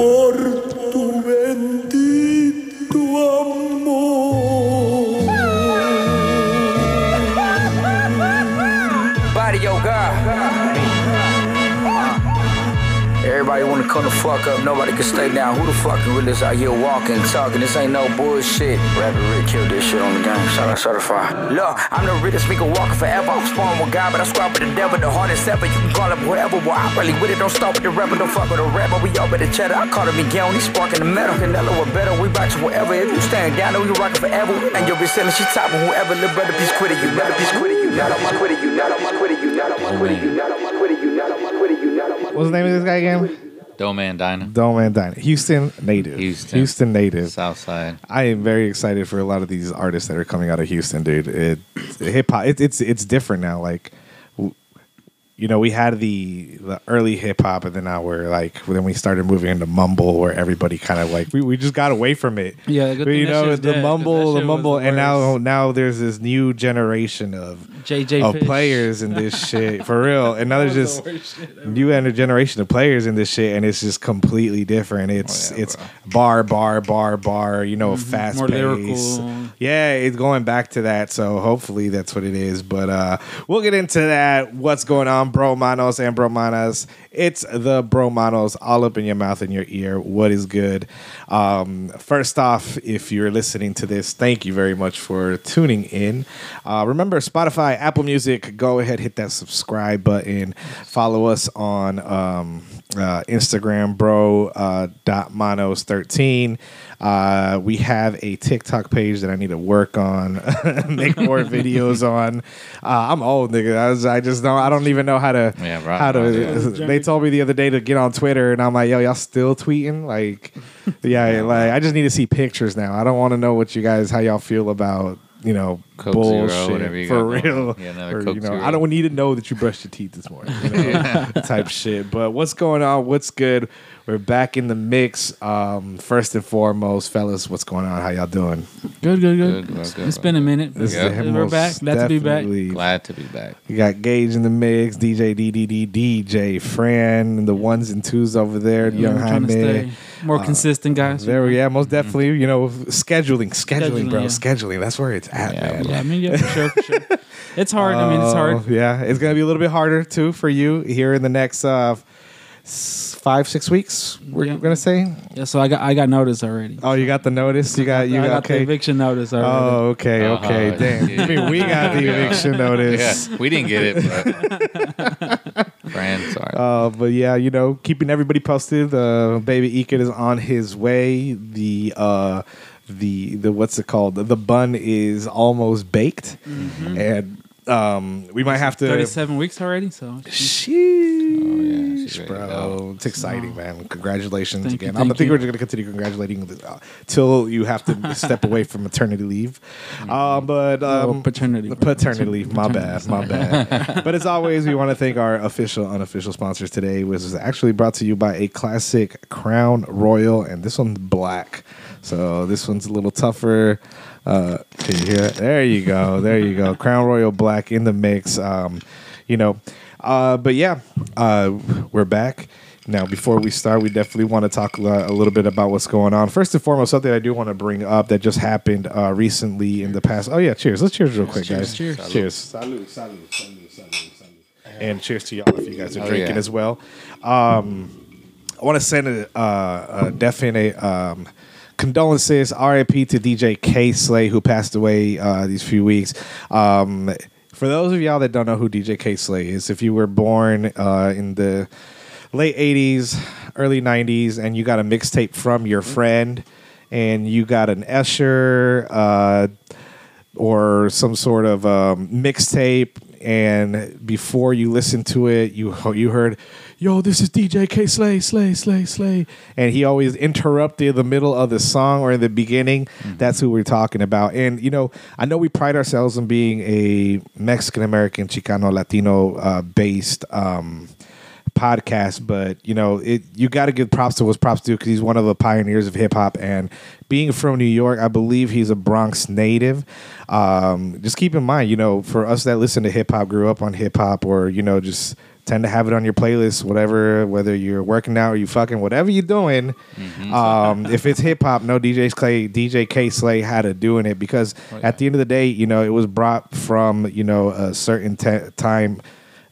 por come the fuck up, nobody can stay down. Who the fuck really is out here walking, talking? This ain't no bullshit. Rapper Rick killed this shit on the game. Shout out certified. Look, I'm the realest nigga walking forever. I'm spawned with God, but I squad with the devil, the hardest ever. You can call it whatever. Well, I really with it. Don't stop with the rapper, don't fuck with the rapper. We all with the cheddar. I call him Miguel, he sparking the metal. Canelo or better, we bout you whatever. If you stand down, then we rockin' forever. And you'll be selling shit top of whoever. Little brother, peace quitting you. Not a piece quitting you. Not on my quitting you. Not on my quitting you. Not on my quitting you. Not on my you. Not on my quitting you. Not on my What's the name of this guy again? Doman Dina. Dome and Dine. Houston native. Houston. Houston native. Southside. I am very excited for a lot of these artists that are coming out of Houston, dude. It hip hop. It, it's it's different now. Like, you know, we had the the early hip hop, and then now we're like, then we started moving into mumble, where everybody kind of like we, we just got away from it. Yeah, good But, you know the dead, mumble, the mumble, and now now there's this new generation of JJ of Fish. players in this shit for real, and now there's just new and a generation of players in this shit, and it's just completely different. It's Oh, yeah, it's bro. bar bar bar bar, you know, fast Mm-hmm. More pace. lyrical. Yeah, it's going back to that. So hopefully that's what it is. But uh we'll get into that. What's going on, Bromanos and bro manas? It's the Bromanos all up in your mouth and your ear. What is good? Um first off, if you're listening to this, thank you very much for tuning in. Uh remember Spotify, Apple Music, go ahead, hit that subscribe button. Follow us on um uh, Instagram, bro uh. Uh, we have a TikTok page that I need to work on, make more videos on. Uh, I'm old, nigga. I, was, I just don't. I don't even know how to. Yeah, right, How to? right, They told me the other day to get on Twitter, and I'm like, yo, y'all still tweeting? Like, yeah, like I just need to see pictures now. I don't want to know what you guys, how y'all feel about. You know, Coke bullshit Zero, whatever you for real. Yeah, another Or, Coke you know, Zero. I don't need to know that you brushed your teeth this morning. You know, type shit. But what's going on? What's good? We're back in the mix. Um, first and foremost, fellas, what's going on? How y'all doing? Good, good, good. Good, good, good. It's been a minute. This Yeah. is We're back. Glad to be back. Glad to be back. You got Gage in the mix, DJ DDD, DJ Fran, and the ones and twos over there, Yeah, Young we're trying to stay more consistent, guys. There, yeah, most definitely. You know, scheduling, scheduling, Scheduling, bro, yeah. scheduling. That's where it's at, Yeah, man. Yeah, I mean, yeah, for sure, for sure. It's hard. I mean, it's hard. Oh, yeah, it's gonna be a little bit harder too for you here in the next uh, s- five, six weeks. We're Yeah. gonna say. Yeah, so I got I got notice already. Oh, you got the notice. You got you I got, got the eviction notice already. Oh, okay, Uh-huh, okay. Damn, shit. I mean, we got the eviction notice. Yeah, we didn't get it, but Fran, sorry. Uh, but yeah, you know, keeping everybody posted. Uh, baby Ekin is on his way. The uh, the the what's it called? The bun is almost baked, Mm-hmm. and um, we might have to. Thirty-seven weeks already. So Sheesh, she's ready to bro. go. It's exciting, man. Congratulations Thank you, again. I'm, I think you. we're going to continue congratulating uh, till you have to step away from maternity leave. Uh, but Oh, um, paternity. Paternity leave. My bad. Paternity, My bad. but as always, we want to thank our official, unofficial sponsors today, which is actually brought to you by a classic Crown Royal, and this one's black. So this one's a little tougher. Uh, can you hear it? There you go. There you go. Crown Royal Black in the mix. Um, you know, uh, but yeah, uh, we're back. Now, before we start, we definitely want to talk a a little bit about what's going on. First and foremost, something I do want to bring up that just happened uh, recently in the past. Oh yeah, cheers! Let's cheers real quick, guys. cheers. cheers. Salud, salud, salud, salud, salud. And cheers to y'all if you guys are Oh, drinking yeah. as well. Um, I want to send a, uh, a definite um, condolences, RIP to DJ Kay Slay who passed away uh, these few weeks. Um, for those of y'all that don't know who DJ Kay Slay is, if you were born uh, in the late '80s, early '90s, and you got a mixtape from your friend, and you got an Escher. Uh, or some sort of um, mixtape, and before you listened to it, you you heard, "Yo, this is DJ Kay Slay, Slay, Slay, Slay," and he always interrupted the middle of the song or in the beginning. That's who we're talking about. And you know, I know we pride ourselves on being a Mexican American, Chicano, Latino uh, based. Um, podcast, but you know, it you got to give props to what's props to because he's one of the pioneers of hip hop. And being from New York, I believe he's a Bronx native. Um, just keep in mind, you know, for us that listen to hip hop, grew up on hip hop, or you know, just tend to have it on your playlist, whatever, whether you're working out or you fucking whatever you're doing. Um, if it's hip hop, no DJ Clay, DJ Kay Slay had to doing it because at the end of the day, you know, it was brought from you know a certain te- time.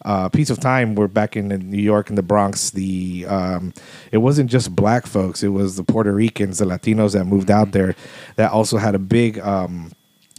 Uh, piece of time we're back in New York in the Bronx. The um, it wasn't just black folks; it was the Puerto Ricans, the Latinos that moved out there that also had a big um,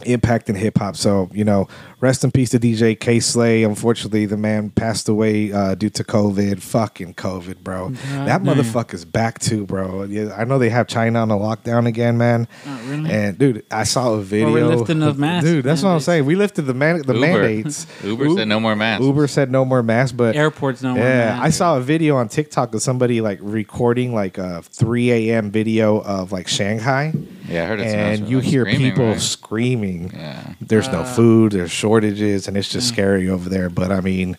impact in hip hop. So you know, rest in peace to DJ Kay Slay. Unfortunately, the man passed away uh, due to COVID. Fucking COVID, bro. that damn. motherfucker's back too, bro. Yeah, I know they have China on a lockdown again, man. Oh, really? And dude, I saw a video. we're lifting of masks, dude. That's what I'm saying. We lifted the man the Uber. mandates. Uber U- said no more masks. Uber said no more masks, but Airports don't. yeah, I saw a video on TikTok of somebody like recording like a 3 a.m. video of like Shanghai, Yeah, I heard it's and you hear people screaming. Yeah. There's no food, there's shortages, and it's just mm. scary over there. But I mean,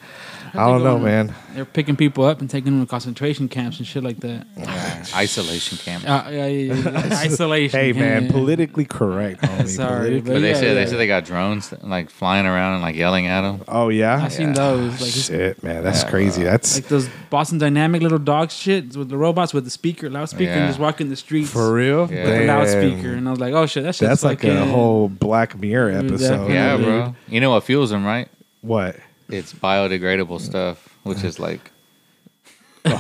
I don't know, man. They're picking people up and taking them to concentration camps and shit like that. Yeah. Isolation camp. Uh, yeah, yeah, yeah. Isolation. Hey, man, politically correct, homie. Sorry, Politically- But they yeah, said they said they got drones like flying around and like yelling at them. Oh yeah, I seen those. Like, it's- shit, man, that's Yeah, crazy. That's like those Boston Dynamic little dog shit with the robots with the speaker, loudspeaker, Yeah. and just walking the streets for real. Yeah. with a Damn. loudspeaker. And I was like, oh shit, that shit's That's like a fucking- whole Black Mirror episode. definitely. Yeah, bro. You know what fuels them, right? What? It's biodegradable stuff, which is like.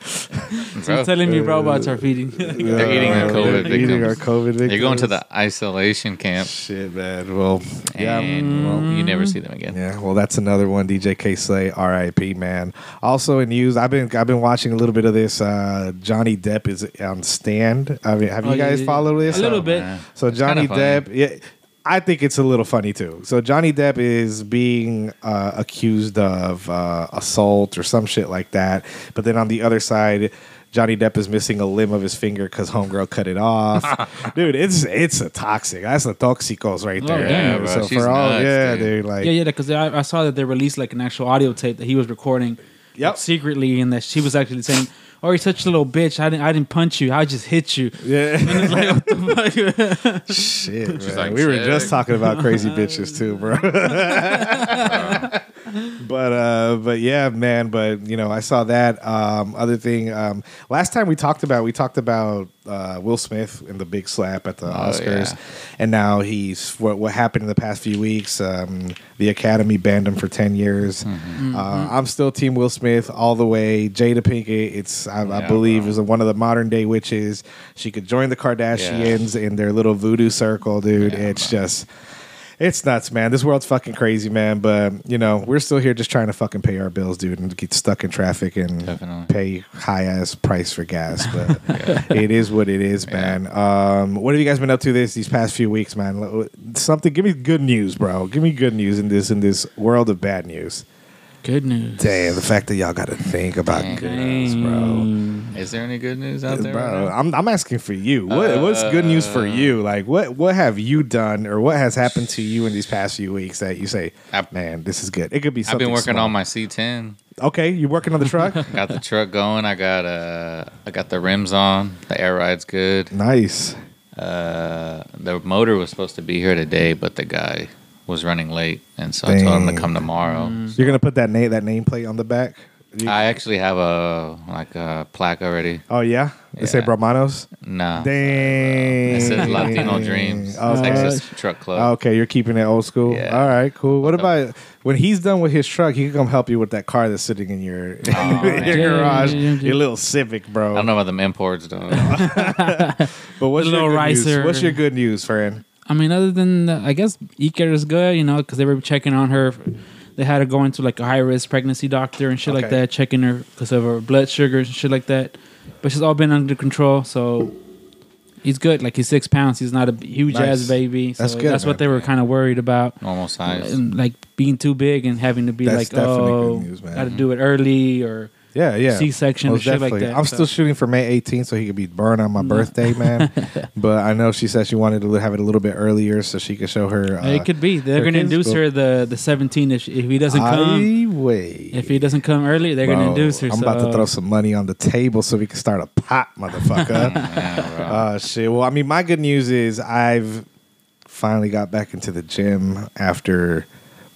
so you're telling me robots are feeding? they're eating the COVID they're eating our victims. COVID victims. You're going to the isolation camp, shit, man. Well, yeah. and well, you never see them again. Yeah, well, that's another one. DJ Kay Slay, R.I.P. Man. Also in news, I've been I've been watching a little bit of this. Uh, Johnny Depp is on stand. I mean, have Oh, you guys yeah, followed this? A little Oh, bit. man. So Johnny. Depp, yeah, I think it's a little funny too. So Johnny Depp is being uh, accused of uh, assault or some shit like that. But then on the other side, Johnny Depp is missing a limb of his finger because homegirl cut it off. dude, it's it's a toxic. That's the toxicos right there. Oh, there. damn, dude. bro. So She's for all, nuts, yeah, dude. dude, like Yeah, yeah, because I, I saw that they released like an actual audio tape that he was recording Yep. like, secretly, and that she was actually saying, "Oh, you're such a little bitch. I didn't, I didn't punch you. I just hit you." yeah. And it's like, what the fuck? Shit, man. like, we were just talking about crazy bitches too, bro. but uh, but yeah, man. But you know, I saw that. Um, other thing, um, last time we talked about, we talked about uh, Will Smith and the big slap at the Oscars, yeah. and now he's what what happened in the past few weeks. Um, the Academy banned him for ten years. Uh, I'm still Team Will Smith all the way. Jada Pinkett, it's I, I believe bro. is one of the modern day witches. She could join the Kardashians in their little voodoo circle, dude. Yeah, it's just. It's nuts, man. This world's fucking crazy, man. But you know, we're still here just trying to fucking pay our bills, dude, and get stuck in traffic and Definitely. pay high ass price for gas. But it is what it is, man. Um, what have you guys been up to this these past few weeks, man? Something. Give me good news, bro. Give me good news in this in this world of bad news. Good news. Damn, the fact that y'all got to think about Dang. good news, bro. Is there any good news out there? Bro, now? I'm, I'm asking for you. What, what's good news for you? Like, what what have you done, or what has happened to you in these past few weeks that you say, I've- man, this is good. It could be. I've been working small. on my C10. Okay, you working on the truck? Got the truck going. I got uh, I got the rims on. The air ride's good. nice. Uh, the motor was supposed to be here today, but the guy was running late, and so I told him Dang. to come tomorrow. Mm. You're gonna put that name that nameplate on the back. You- I actually have a like a plaque already. oh yeah, they say Yeah. Bromanos. No, Dang. it says Latino Dreams. Okay. Texas Truck Club. Okay, you're keeping it old school. Yeah. All right, cool. What about when he's done with his truck? He can come help you with that car that's sitting in your, oh, in man. your garage, yeah, yeah, yeah. your little Civic, bro. I don't know about them imports though. But what's The your little good news? ricer. What's your good news, friend? I mean, other than uh, I guess Eker is good, you know, because they were checking on her. They had her go into like a high risk pregnancy doctor and shit like that, checking her because of her blood sugars and shit like that. But she's all been under control, so he's good. Like he's six pounds. He's not a huge Nice. ass baby. So That's that's, good, what they were kind of worried about. Normal size. And, like being too big and having to be That's like, definitely oh, good news, man. got to do it early or Yeah, yeah. C-section or Most shit like that. I'm So- still shooting for May 18th, so he could be burned on my birthday, man. but I know she said she wanted to have it a little bit earlier so she could show her. Uh, it could be they're going to induce her the the 17 if, if he doesn't come. I wait. If he doesn't come early, they're going to induce her. I'm about to throw some money on the table so we can start a pot, motherfucker. Uh, shit. Well, I mean, my good news is I've finally got back into the gym after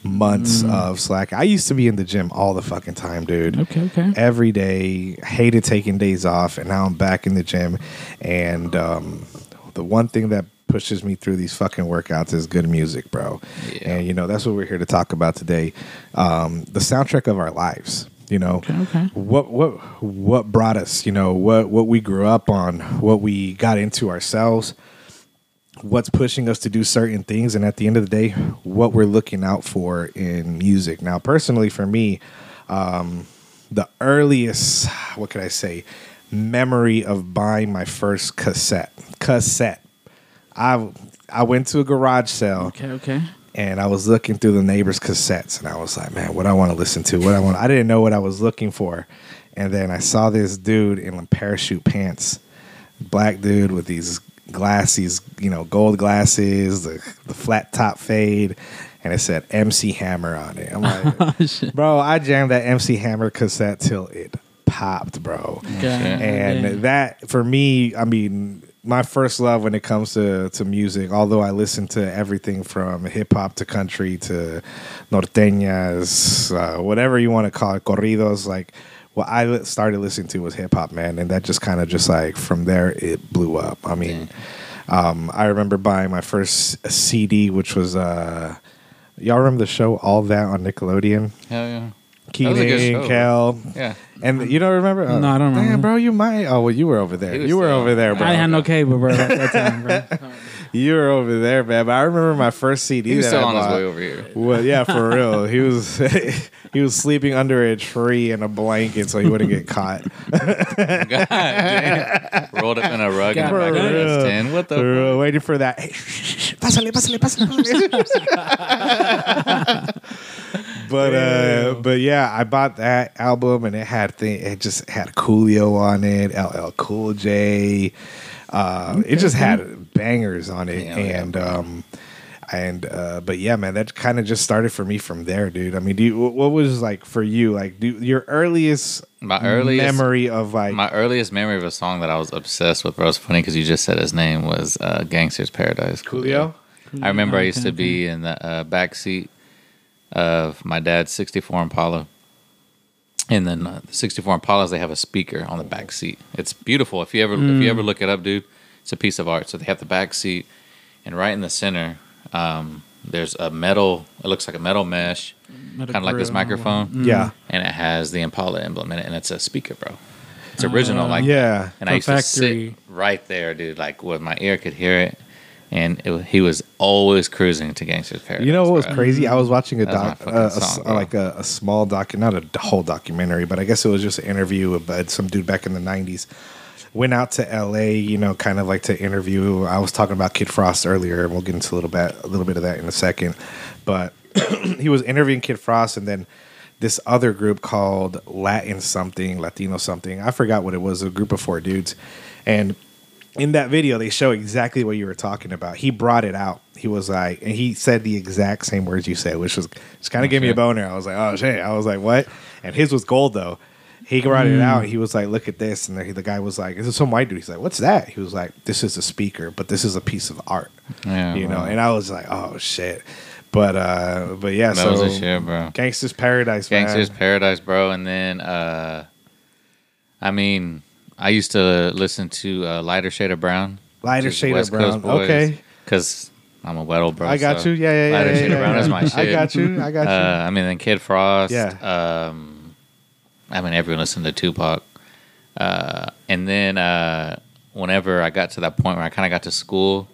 months of slack. I used to be in the gym all the fucking time, dude. Okay, okay. Every day, hated taking days off, and now I'm back in the gym. And um, the one thing that pushes me through these fucking workouts is good music, bro. Yeah. And you know that's what we're here to talk about today. Um, the soundtrack of our lives. You know, Okay, okay. what what what brought us? You know, what what we grew up on, what we got into ourselves what's pushing us to do certain things and at the end of the day what we're looking out for in music now personally for me um, the earliest what could i say memory of buying my first cassette cassette i i went to a garage sale Okay, okay. and I was looking through the neighbors' cassettes, and I was like, "Man, what I want to listen to? What I want?" I didn't know what I was looking for, and then I saw this dude in parachute pants, black dude with these glasses, you know, gold glasses, the, the flat top fade, and it said MC Hammer on it. I'm like, Oh, bro, I jammed that MC Hammer cassette till it popped, bro Okay. and Yeah. that for me i mean my first love when it comes to, to music although i listen to everything from hip-hop to country to norteñas uh, whatever you want to call it corridos like what i started listening to was hip-hop man and that just kind of just like from there it blew up i mean um, i remember buying my first cd which was uh, y'all remember the show all that on nickelodeon Hell yeah. That was a good keenan show, kel Yeah. and you don't remember? Oh, No, I don't Damn, remember. bro, you might. Oh, well, you were over there. You were still- over there, bro. I had no cable, bro, at that time, bro. You were over there, man. But I remember my first CD. He was that still I on his way over here. Well, yeah, for real. He was he was sleeping under a tree in a blanket so he wouldn't get caught. God damn. Rolled up in a rug in the For back of the real. S10. What the For real, fuck? waiting for that. Hey, shh, shh, shh, pásale, pásale, pásale. but uh, but yeah, I bought that album and it had thing. It just had Coolio on it, LL Cool J. Uh, it just had bangers on it, Yeah, yeah, and um, and uh, but yeah, man, that kind of just started for me from there, dude. I mean, do you, what what was like for you? Like, do your earliest My earliest memory of like My earliest memory of a song that I was obsessed with, bro, it's funny because you just said his name was uh, Gangsta's Paradise. Coolio? I remember I used to be in the uh, back seat of my dad's 64 Impala. And then uh, the 64 Impalas, they have a speaker on the back seat. It's beautiful. If you ever if you ever look it up, dude, it's a piece of art. So they have the back seat, and right in the center, um, there's a metal. It looks like a metal mesh, kind of like this microphone Yeah, and it has the Impala emblem in it, and it's a speaker, bro. It's original, like yeah. And I So used to sit right there, dude, like where my ear could hear it, and it, he was always cruising to Gangsta's Paradise. You know what was bro. crazy? I was watching a doc, uh, a s- song, bro. like a, a small doc, not a whole documentary, but I guess it was just an interview about some dude back in the '90s. Went out to L.A., you know, kind of like to interview. I was talking about Kid Frost earlier, and we'll get into a little bit, a little bit of that in a second. But he was interviewing Kid Frost, and then this other group called Latin something, Latino something. I forgot what it was. A group of four dudes, and in that video they show exactly what you were talking about he brought it out he was like and he said the exact same words you said which was just kind of gave me a boner i was like oh shit i was like what and his was gold though he brought it out he was like look at this and the, the guy was like this is some white dude he's like what's that he was like this is a speaker but this is a piece of art Yeah, you know and i was like oh shit but uh but yeah That so was the shit, bro. gangsta's paradise man. Gangsta's Paradise, bro. And then, uh, I mean, I used to listen to uh, Lighter Shade of Brown. Lighter Shade of Brown. Okay. Because I'm a wet old bro. i got so you yeah yeah yeah Lighter yeah, Shade yeah, of Brown yeah. is my shit. i got you i got you Uh, I mean, then Kid Frost. Yeah. Um, I mean, everyone listened to Tupac. Uh, and then uh, whenever I got to that point where I kind of got to school,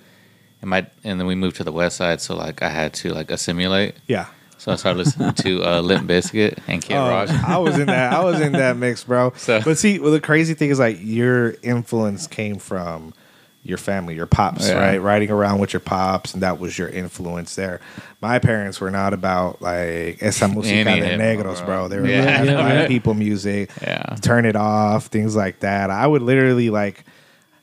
and my and then we moved to the west side, so like I had to like assimilate. yeah So I started listening to uh, Limp Bizkit and Kid Oh, Rock. I was in that. I was in that mix, bro. So- but see, well, the crazy thing is like your influence came from your family, your pops, Yeah. right? Riding around with your pops, and that was your influence there. My parents were not about like esa música de negros, bro. They were Yeah. like, Yeah, people music. Yeah. turn it off, things like that. I would literally like.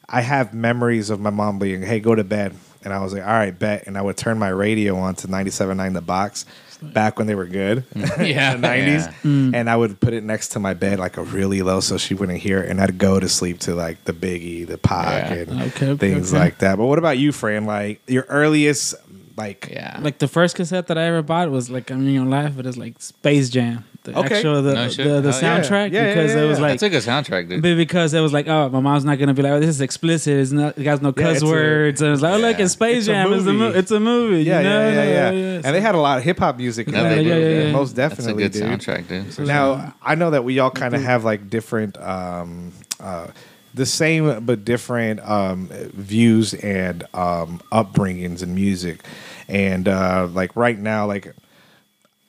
I have memories of my mom being, "Hey, go to bed," and I was like, "All right, bet," and I would turn my radio on to 97.9 The Box, back when they were good, mm. Yeah, in the 90s, yeah. Mm. and I would put it next to my bed like a really low so she wouldn't hear it, and I'd go to sleep to like the Biggie, the Pac, Yeah. and Okay, okay, things okay. like that. But what about you, Fran? Like your earliest like Yeah. Like the first cassette that I ever bought was like I mean gonna laugh, but it's like Space Jam, the Okay. actual the No shit. the, the Oh, yeah. soundtrack Yeah, yeah, because yeah, it was yeah. like That's a good soundtrack, dude. But because it was like, oh, my mom's not gonna be like, oh, this is explicit. It's not, it has no Yeah, cuss it's a- words. and it's like, oh, look, Yeah. it's Space It's a Jam. It's a, mo- movie. it's a movie. yeah, you know? yeah, yeah, yeah, so- And they had a lot of hip hop music. in Yeah, that, Yeah, yeah, yeah. most That's a definitely, good dude. soundtrack, dude. Now I know that we all kind of have like different, um, uh, the same but different um, views and um, upbringings in music, and uh, like right now, like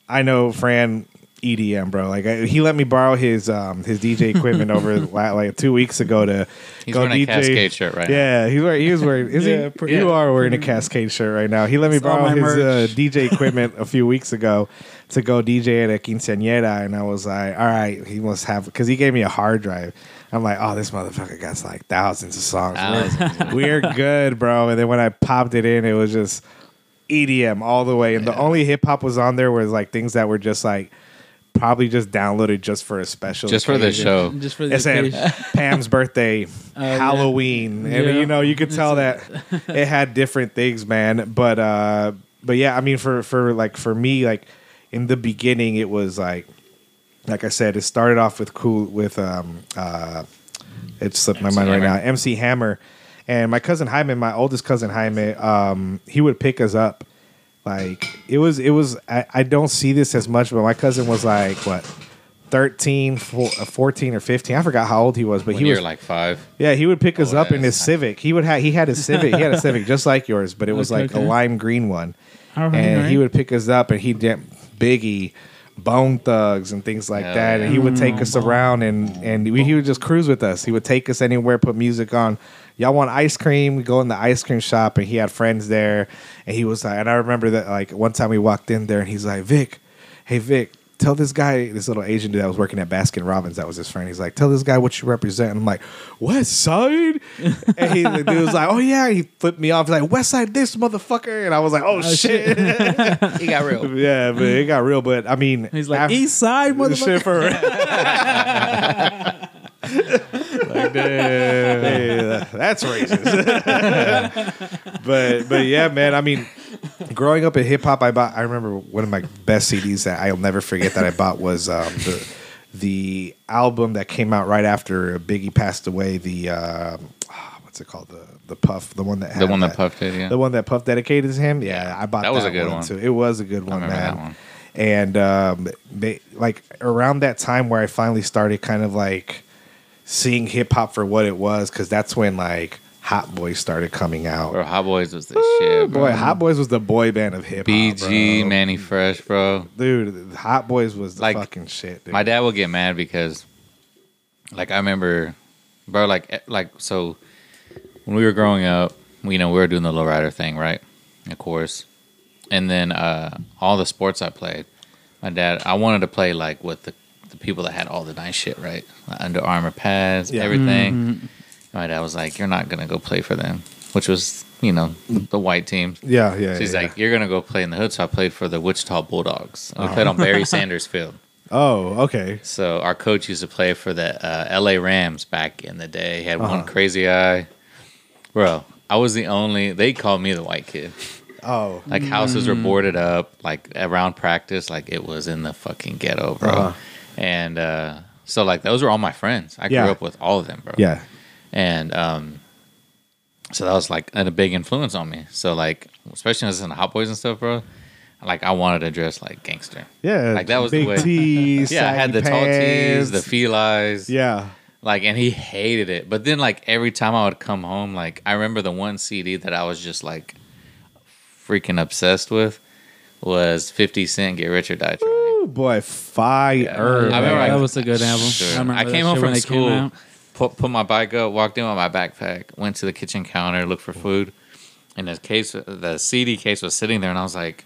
I know Fran EDM, bro. Like I, he let me borrow his um, his DJ equipment over la- like two weeks ago to He's go wearing a DJ. Kaskade shirt right now. Yeah, he's wearing. He was wearing. Is Yeah, he? pretty- you yeah. are wearing a Kaskade shirt right now. He let me It's borrow his uh. DJ equipment a few weeks ago to go DJ at a quinceañera, and I was like, all right, he must have because he gave me a hard drive. I'm like, oh, this motherfucker got like thousands of songs. Thousands. We're good, bro. And then when I popped it in, it was just EDM all the way, and the only hip hop was on there was like things that were just like probably just downloaded just for a special, Just for the occasion. show. just for the It said occasion. Pam's birthday, yeah. Halloween, and Yeah. you know you could tell that it had different things, man. But uh, but yeah, I mean for for like for me, like in the beginning, it was like like I said, it started off with cool with um uh, it slipped my MC mind right now, MC Hammer, and my cousin Jaime, my oldest cousin Jaime, um, he would pick us up. Like it was, it was. I, I don't see this as much, but my cousin was like what, 13, four- uh, 14 or fifteen. I forgot how old he was, but When he was like five. yeah, he would pick us Oh, up in his Civic. He would have he had a Civic. He had a Civic just like yours, but it was Okay, like a lime green one. All right, and all he would pick us up, and he'd get Biggie, Bone Thugs, and things like Hell that. And he would take us around, and and we, he would just cruise with us. He would take us anywhere, put music on. Y'all want ice cream? We go in the ice cream shop, and he had friends there. And he was like, and I remember that like one time we walked in there, and he's like, Vic, hey Vic, tell this guy, this little Asian dude that was working at Baskin Robbins, that was his friend. He's like, tell this guy what you represent. And I'm like, West Side? and he, the dude was like, oh yeah. He flipped me off. He's like, West Side, this motherfucker. And I was like, oh, oh shit. He got real. yeah, but it got real. But I mean, He's like, af- East Side, motherfucker. like, damn, hey, that's racist. but but yeah, man. I mean, growing up in hip hop, I bought. I remember one of my best CDs that I'll never forget that I bought was um, the the album that came out right after Biggie passed away. The ah, what's it called? The the Puff, the one that had The one that Puff did, yeah. the one that Puff dedicated to him. Yeah, I bought that was a good one, too. It was a good one, man. that one. And um, they, like around that time where I finally started kind of like seeing hip hop for what it was, because that's when like Hot Boys started coming out. Bro, Hot Boys was the shit, bro. Boy, Hot Boys was the boy band of hip hop. BG, bro. Mannie Fresh, bro. dude. Hot Boys was the Like, fucking shit. Dude. My dad would get mad because, like, I remember, bro, like, eh, like, so when we were growing up, you know, we were doing the lowrider thing, right? Of course. And then uh, all the sports I played, my dad, I wanted to play like with the, the people that had all the nice shit, right? Under Armour pads, Yeah. everything. My dad was like, "You're not gonna go play for them," which was, you know, the white teams. yeah, yeah. So he's yeah. like, "You're gonna go play in the hood." So I played for the Wichita Bulldogs. And we played on Barry Sanders Field. oh, okay. So our coach used to play for the uh, L.A. Rams back in the day. He had Uh-huh. one crazy eye, bro. I was the only. They called me the white kid. Oh, Like houses were boarded up. Like around practice, like it was in the fucking ghetto, bro. Uh-huh. And uh, so like those were all my friends. I Yeah. grew up with all of them, bro yeah. and um, so that was like a big influence on me. So like, especially as in the Hot Boys and stuff, bro. Like I wanted to dress like gangster. Yeah, Like, that was the big way- tees. Yeah, I had the saggy tall tees, the pants. eyes. Yeah, Like, and he hated it. But then, like every time I would come home, like I remember the one CD that I was just like freaking obsessed with was Fifty Cent "Get Rich or Die Trying." Ooh, boy, fire. I remember I- that was a good album. Sure. I, remember I that came shit home when from it came school, out. put, put my bike up, walked in with my backpack, went to the kitchen counter, looked for food, and the case, the CD case was sitting there, and I was like,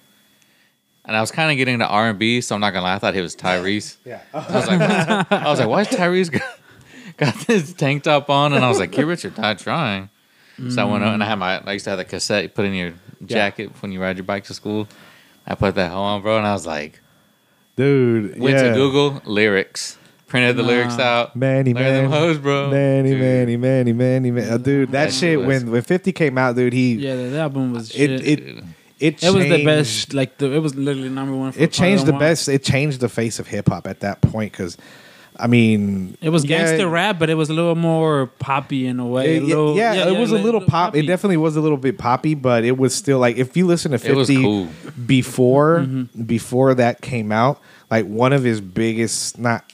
and I was kind of getting into R and B, so I'm not gonna lie, I thought he was Tyrese. Yeah. I was like, what? I was like, why is Tyrese got, got this tank top on? And I was like, get Richard, die trying. So I went out and I had my, I used to have the cassette you put in your jacket when you ride your bike to school. I put that hoe on, bro, and I was like, dude. went yeah. to Google lyrics, printed the lyrics out. Manny, Look at them hoes, bro. Manny, Dude. Manny, Manny, Manny, man. Uh, dude, that That shit was- when when Fifty came out, dude, he Yeah, the, the album was it shit. it Dude. it It was the best. Like the, it was literally number one. For It changed the quite best. It changed the face of hip hop at that point because, I mean, It was yeah, gangster rap, but it was a little more poppy in a way. It- a little, yeah, it was a like, little pop. It definitely was a little bit poppy, but it was still like if you listen to Fifty cool. before Mm-hmm. before that came out, like one of his biggest not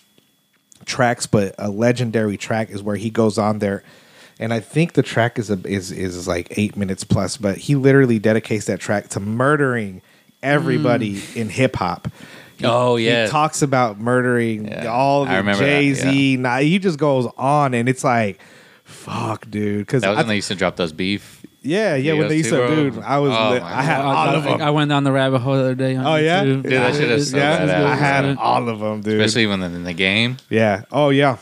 tracks, but a legendary track is where he goes on there. And I think the track is a, is is like eight minutes plus, but he literally dedicates that track to murdering everybody in hip hop. Oh yeah. He talks about murdering Yeah, all I the Jay Z. Nah, he just goes on, and it's like, fuck, dude. Because that was when they used to drop those beef. yeah, yeah. When videos they used to, bro. dude, I was, Oh, lit. I had I, all I- of them. I went down the rabbit hole the other day. on Oh, yeah? YouTube. Dude, that shit is so yeah, badass. I had all of them, dude. Especially when they're in the game. yeah. Oh yeah.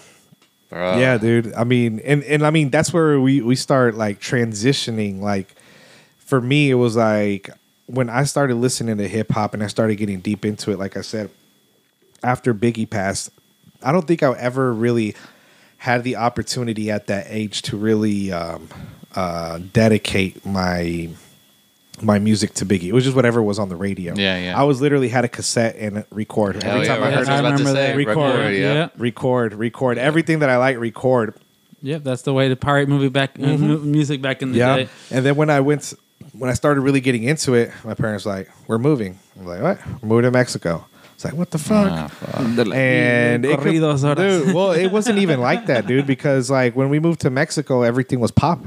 Bro. yeah, dude. I mean, and and I mean that's where we we start like transitioning. Like for me, it was like when I started listening to hip hop and I started getting deep into it. Like I said, after Biggie passed, I don't think I ever really had the opportunity at that age to really um, uh, dedicate my my music to Biggie. It was just whatever was on the radio. Yeah, yeah. I was literally had a cassette and record. Hell Every yeah, time I heard That's what I was about to remember that. Record, Record, yeah. Yeah. record, record everything that I like. Record. Yep, that's the way to pirate movie back uh, mu- music back in the Mm-hmm. Yeah. day. And then when I went, when I started really getting into it, my parents were like, "We're moving." I'm like, "What? We're moving to Mexico." It's like, "What the fuck?" Ah, fuck. and it could- dude, well, it wasn't even like that, dude. Because like when we moved to Mexico, everything was pop.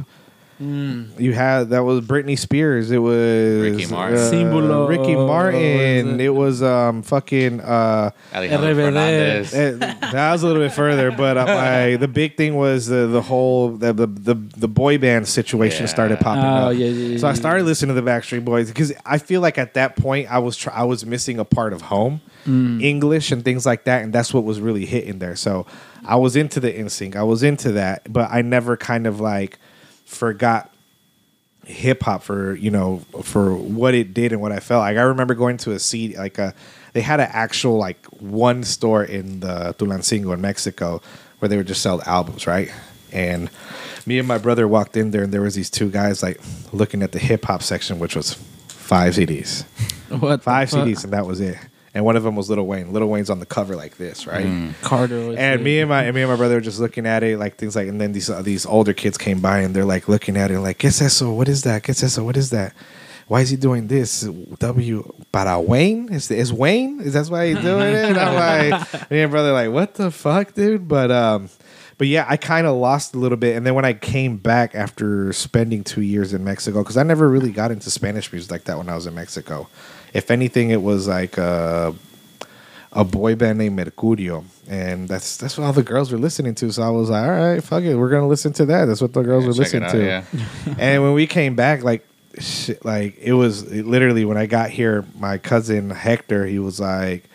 Mm. You had that was Britney Spears. It was Ricky Martin. uh, Símbolo, Ricky was Martin. it? It was um fucking uh Alejandro Fernandez. Eh, that was a little bit further, but uh, my, the big thing was the the whole the the the, the boy band situation Yeah. started popping Oh, up. yeah, yeah, yeah, so I started listening to the Backstreet Boys because I feel like at that point I was try- I was missing a part of home, Mm. English and things like that, and that's what was really hitting there. So I was into the NSYNC, I was into that, but I never kind of like forgot hip hop for you know for what it did and what I felt like. I remember going to a CD like a they had an actual like one store in the Tulancingo in Mexico where they would just sell albums, right? And me and my brother walked in there and there was these two guys like looking at the hip hop section, which was five CDs, What five? CDs, and that was it. And one of them was Little Wayne. Little Wayne's on the cover like this, right? Carter. was And me and my and me and my brother were just looking at it, like things like, and then these uh, these older kids came by and they're like looking at it, like, "¿Qué es eso? What is that? ¿Qué es eso? What is that? Why is he doing this? W para Wayne? Is is Wayne? Is that why he's doing it?" And I'm like, me and brother like, "What the fuck, dude?" But um, but yeah, I kind of lost a little bit, and then when I came back after spending two years in Mexico, because I never really got into Spanish music like that when I was in Mexico. If anything, it was like. Uh, a boy band named Mercurio, and that's that's what all the girls were listening to. So I was like, all right, fuck it, we're gonna listen to that. That's what the girls Yeah, were listening out, to. yeah. and when we came back, like, shit, like it was it literally when I got here, my cousin Hector, he was like,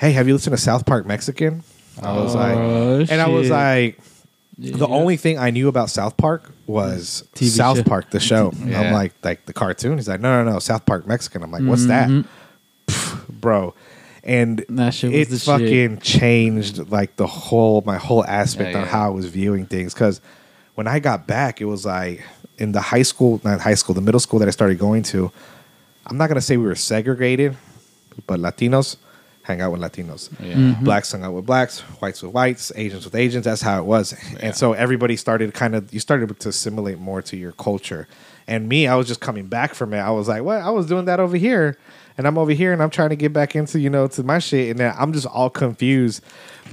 "Hey, have you listened to South Park Mexican?" I was Oh, like, and I was like. The only thing I knew about South Park was TV South show. Park, the show. Yeah. I'm like, like the cartoon. He's like, no, no, no, South Park Mexican. I'm like, what's that, Mhm. bro? And That it the shit. fucking changed like the whole my whole aspect Yeah, on yeah. how I was viewing things. Because when I got back, it was like in the high school, not high school, the middle school that I started going to. I'm not gonna say we were segregated, but Latinos hang out with Latinos. Yeah. Mm-hmm. Blacks hung out with blacks, whites with whites, Asians with Asians. That's how it was. Yeah. And so everybody started kind of you started to assimilate more to your culture. And me, I was just coming back from it. I was like, what? I was doing that over here. And I'm over here and I'm trying to get back into, you know, to my shit. And then I'm just all confused.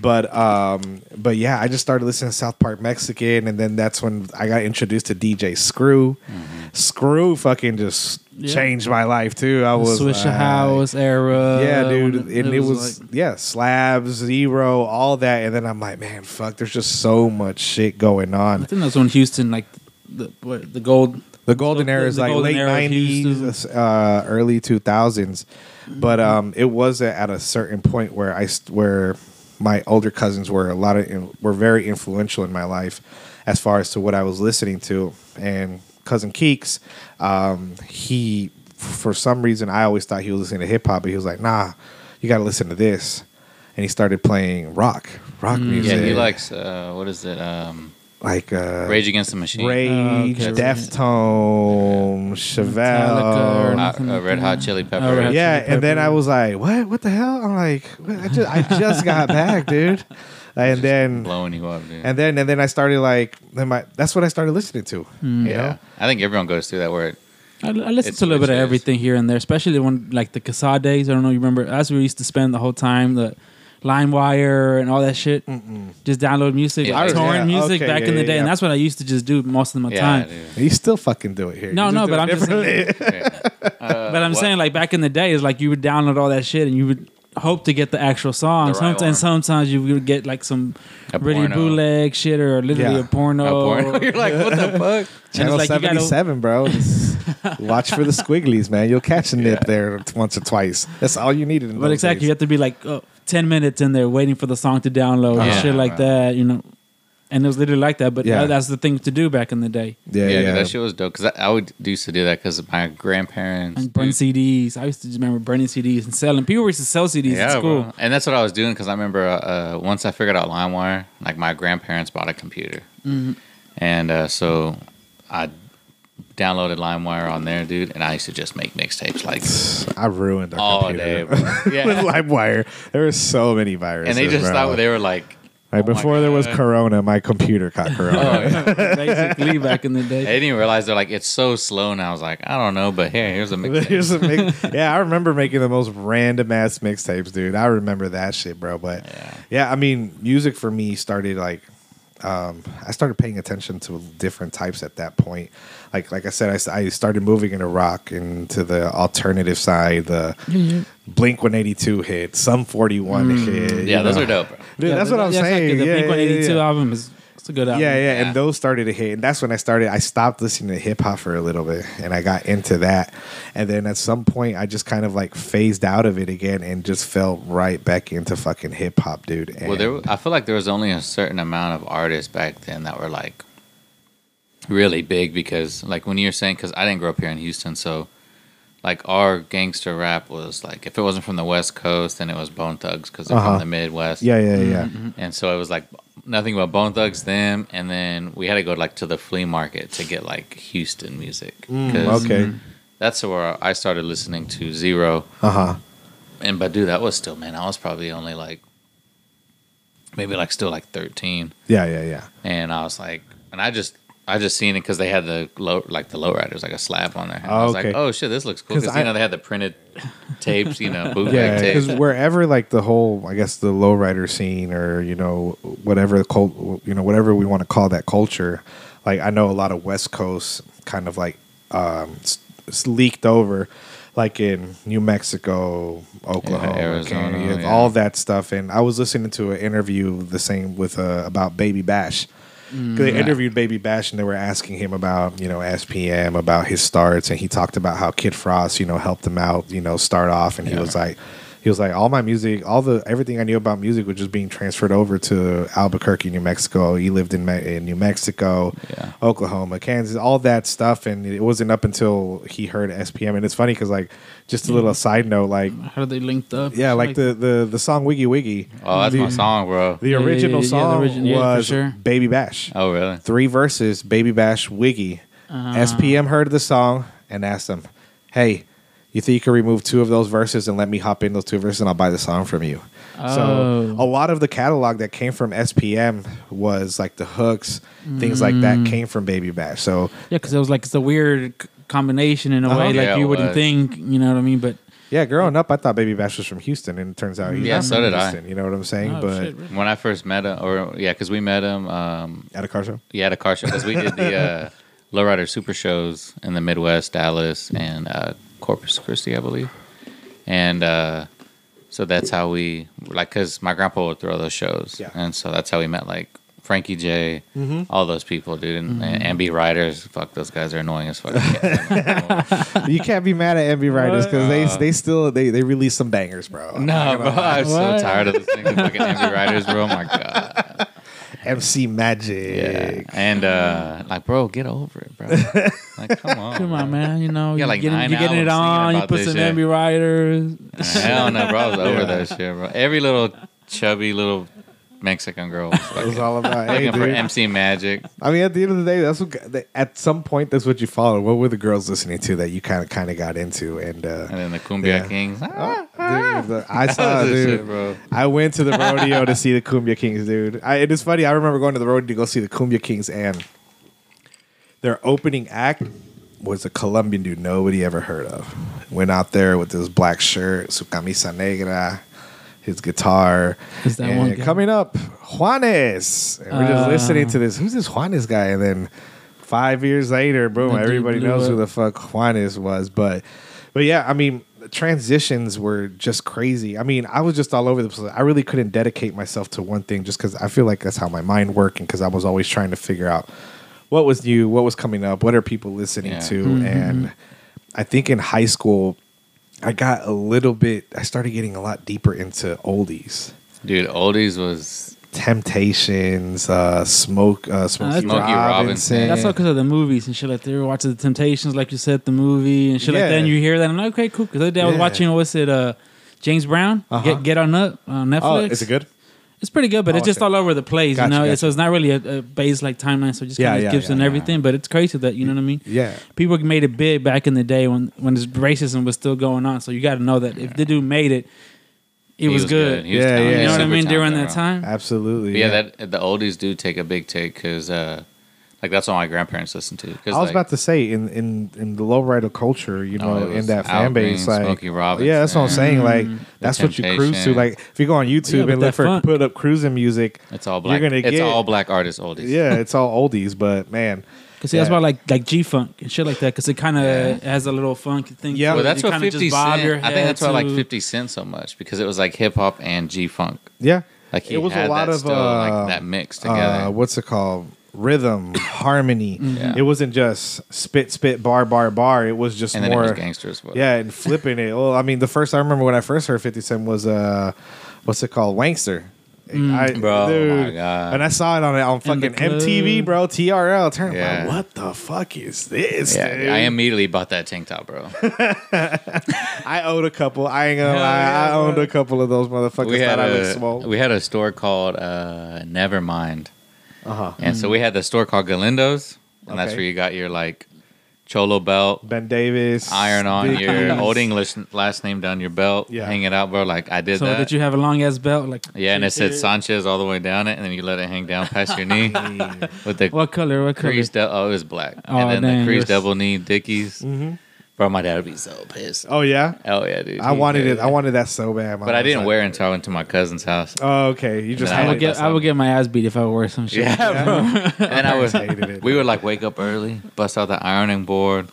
But um, but yeah, I just started listening to South Park Mexican, and then that's when I got introduced to DJ Screw. Screw fucking just Yeah. changed my life too. I was Swisher like- House era. yeah, dude, and it was, like- yeah, slabs, Z-Ro, all that, and then I'm like, man, fuck, there's just so much shit going on. I think that's when Houston, like the the gold. The golden the- era is the like late era of Houston. '90s, uh, early 2000s, but um, it was at a certain point where I where my older cousins were a lot of were very influential in my life as far as to what I was listening to, and cousin Keeks, um, he for some reason I always thought he was listening to hip hop, but he was like, nah, you got to listen to this, and he started playing rock, rock music. Yeah, he likes uh, what is it? Um, like uh, Rage Against the Machine, Rage, Oh, okay. Deftones, Chevelle. Chevelle. uh, uh, Red Hot Chili Pepper. Oh, Red Yeah, Chili and then I was like, "What? What the hell?" I'm like, "I just, I just got back, dude." And then, blowing you up, dude. and then, and then I started like, then my that's what I started listening to. You yeah, know, I think everyone goes through that word. I, I listen It's to a little bit of everything here and there, especially when like the Casa days. I don't know, you remember? That's where we used to spend the whole time the LimeWire and all that shit. Just download music, Yeah, I- torrent yeah, music okay, back yeah, in the yeah, day, and that's what I used to just do most of my yeah, time. dude. you still fucking do it here. No, no, but I'm just differently. Yeah. Uh, But I'm what- saying like back in the day, is like you would download all that shit and you would hope to get the actual song. The right sometimes, one. sometimes you would get like some A really porno. bootleg shit or literally Yeah. a porno. a porno. You're like, what the fuck? Channel like, seventy seven, bro. Watch for the squigglies, man. You'll catch a nip there once or twice. That's all you needed. In But those exactly, you have to be like oh, ten minutes in there waiting for the song to download and Yeah, shit like right. that, you know. And it was literally like that, but Yeah. that- that's the thing to do back in the day. Yeah, Yeah, yeah. that shit was dope. Because I, I would used to do that because my grandparents. And burn CDs. I used to just remember burning CDs and selling. People used to sell CDs Yeah, at school. bro. And that's what I was doing because I remember uh, uh, once I figured out LimeWire, like my grandparents bought a computer, Mm-hmm. and uh, so I downloaded LimeWire on there, dude, and I used to just make mixtapes like I ruined our all computer. day, bro. with LimeWire. There were so many viruses. and they just bro. thought they were like, like oh before there was Corona, my computer caught oh, Corona. oh. Basically, back in the day. they didn't realize they're like it's so slow, and I was like, I don't know, but here, here's a mixtape. Here's a mix- yeah, I remember making the most random ass mixtapes, dude. I remember that shit, bro. But Yeah. yeah, I mean, music for me started like um, I started paying attention to different types at that point. Like like I said, I started moving into rock and to the alternative side, the Blink One Eighty Two hit, Sum Forty One hit. Mm. Yeah, those know. are dope. Dude, Yeah, that's the- what I'm yeah, saying. exactly. The yeah, Blink 182 album is it's a good album. Yeah, yeah, Yeah. and those started to hit, and that's when I started. I stopped listening to hip hop for a little bit, and I got into that, and then at some point, I just kind of like phased out of it again, and just fell right back into fucking hip hop, dude. And Well, there, I feel like there was only a certain amount of artists back then that were like really big because, like, when you're saying, because I didn't grow up here in Houston, so like our gangster rap was like, if it wasn't from the West Coast, then it was Bone Thugs because they're Uh-huh. from the Midwest. yeah, yeah, yeah. And so it was like nothing but Bone Thugs, them, and then we had to go like to the flea market to get like Houston music. 'Cause Okay, That's where I started listening to Z-Ro. uh huh. And but dude, that was still man, I was probably only like maybe like still like thirteen, Yeah, yeah, yeah. and I was like, and I just I just seen it because they had the low like the lowriders like a slab on there. And I Oh, was okay. like, oh shit, this looks cool. because you know they had the printed tapes, you know, bootleg Yeah, tapes. because wherever like the whole, I guess the lowrider scene, or you know, whatever the cult, you know, whatever we want to call that culture. Like I know a lot of West Coast kind of like um, leaked over, like in New Mexico, Oklahoma, Arizona, Canada, yeah. all that stuff. And I was listening to an interview the same with uh, about Baby Bash. 'Cause they interviewed Baby Bash and they were asking him about you know SPM about his starts and he talked about how Kid Frost you know helped him out you know start off and he Yeah. was like he was like all my music all the everything I knew about music was just being transferred over to Albuquerque New Mexico he lived in, Me- in New Mexico Yeah. Oklahoma Kansas all that stuff and it wasn't up until he heard SPM and it's funny because like just a little side note like How are they linked up? yeah like the the the song Wiggy Wiggy Oh, that's the, my song, bro. the Yeah, yeah, original yeah, yeah, the song origin- yeah, was sure. Baby Bash Oh, really? three verses, Baby Bash, Wiggy. Uh-huh. SPM heard the song and asked him, "Hey, you think you can remove two of those verses and let me hop in those two verses and I'll buy the song from you?" So Oh. a lot of the catalog that came from SPM was like the hooks, things like that Mm. came from Baby Bash. So Yeah, because it was like it's a weird combination in a Uh-huh. way, like you wouldn't was. think. You know what I mean? But yeah, growing up, I thought Baby Bash was from Houston, and it turns out he's Yeah, not so from did I. Houston. You know what I'm saying? Oh, but shit, really? When I first met him, or yeah, because we met him, um, at a car show. yeah, at a car show because we did the uh, lowrider super shows in the Midwest, Dallas, and uh, Corpus Christi, I believe. And uh, so that's how we like because my grandpa would throw those shows, Yeah. and so that's how we met like Frankie J, Mm-hmm. all those people, dude, and, and NB Ridaz. Fuck, those guys are annoying as fuck. you can't be mad at NB Ridaz because they Uh, they still they they release some bangers, bro. no, bro, I'm so tired of this thing. Fucking NB Ridaz, bro. Oh my god. MC Magic. Yeah, and uh, like, bro, get over it, bro. Like, come on, come on, man. You know, You got, you like, getting, nine you getting it on. You put some shit. NB Ridaz. Hell no, bro. I was over Yeah. that shit, bro. Every little chubby little Mexican girls. It was all about. hey, Looking for dude. MC Magic. I mean, at the end of the day, that's what. At some point, that's what you followed. What were the girls listening to that you kind of kind of got into? And uh, And then the Cumbia Yeah. Kings. dude, the- I saw, That was the dude. shit, bro. I went to the rodeo to see the Cumbia Kings, dude. I, it is funny. I remember going to the rodeo to go see the Cumbia Kings, and their opening act was a Colombian dude nobody ever heard of. Went out there with his black shirt, su camisa negra, his guitar. Is that and one guy? coming up, Juanes. And we're just Uh. listening to this. Who's this Juanes guy? And then five years later, boom, The dude everybody blew knows who up. the fuck Juanes was. But but yeah, I mean, the transitions were just crazy. I mean, I was just all over the place. I really couldn't dedicate myself to one thing just because I feel like that's how my mind worked and because I was always trying to figure out what was new, what was coming up, what are people listening Yeah. to. Mm-hmm. And I think in high school, I got a little bit, I started getting a lot deeper into oldies. Dude, oldies was Temptations, uh, Smoke, uh, Smokey, Smokey Robinson. Robinson. That's all because of the movies and shit like that. We were watching the Temptations, like you said, the movie and shit like Yeah. that. And you hear that, and I'm like, okay, cool. Because the other day I was Yeah. watching, what's it, uh, James Brown, Uh-huh. Get Get On Up on Netflix. Oh, is it good? It's pretty good, but Oh, it's just okay. all over the place, Gotcha, you know. gotcha. So it's not really a, a base like timeline, so it just Yeah, kind of yeah, skips yeah, and yeah. everything. But it's crazy that you know what I mean. Yeah. People made it big back in the day when when this racism was still going on. So you got to know that if the dude made it, it He was, good. He was Yeah, talented. yeah. You know what I mean? During talented, that time, Absolutely. But yeah, that the oldies do take a big take because, uh, like, that's what my grandparents listened to. I was like, about to say in in in the lowrider culture, you Oh, know, it in that Al fan base, Green, like Smokey Robinson, yeah, that's what I'm saying. Like Mm. that's what you cruise to. Like if you go on YouTube but and look for funk. put up cruising music, It's all black. you're black. gonna it's get- all black artists oldies. yeah, it's all oldies. But man, Cause see, that's Yeah. why like like G funk and shit like that. Cause it kind of Yeah. has a little funk thing. Yeah. Well, that's You what 50 just bob Cent. your I think that's why I like 50 Cent so much because it was like hip hop and G funk. yeah, Like he it was had a lot that of still, uh, like that mix together. Uh, what's it called? Rhythm, harmony. Yeah. It wasn't just spit, spit, bar, bar, bar. It was just and more was gangsters. Well. Yeah, and flipping it. Well, I mean, the first I remember when I first heard Fifty Cent was uh, what's it called, Wanksta. I, Bro, oh my God. And I saw it on it on fucking MTV, bro. TRL. Turn Yeah. like, what the fuck is this? Yeah, dude? I immediately bought that tank top, bro. I owed a couple. I ain't gonna lie. yeah, I owned bro. a couple of those motherfuckers we had that I would a smoke. we had a store called uh, Nevermind, Uh huh. and so we had the store called Galindo's, and that's Okay. where you got your like cholo belt, Ben Davis, iron on Dickies. your old English last name down your belt, Yeah. hang it out, bro. Like I did So that. did you have a long ass belt? Like yeah, and it said? Sanchez all the way down it, and then you let it hang down past your knee with the What color? What color? creased. dou- oh, it was black, Oh, and then dang, the creased yours- double knee Dickies. Mhm. Bro, my dad would be so pissed. Oh yeah, Oh yeah, dude. I He wanted did. it. I wanted that so bad. but I didn't wear it until I went to my cousin's house. Oh, okay. You just I I had would it. get I would get my ass beat if I wore some shit. Yeah, bro. and I was hated it. we would like wake up early, bust out the ironing board,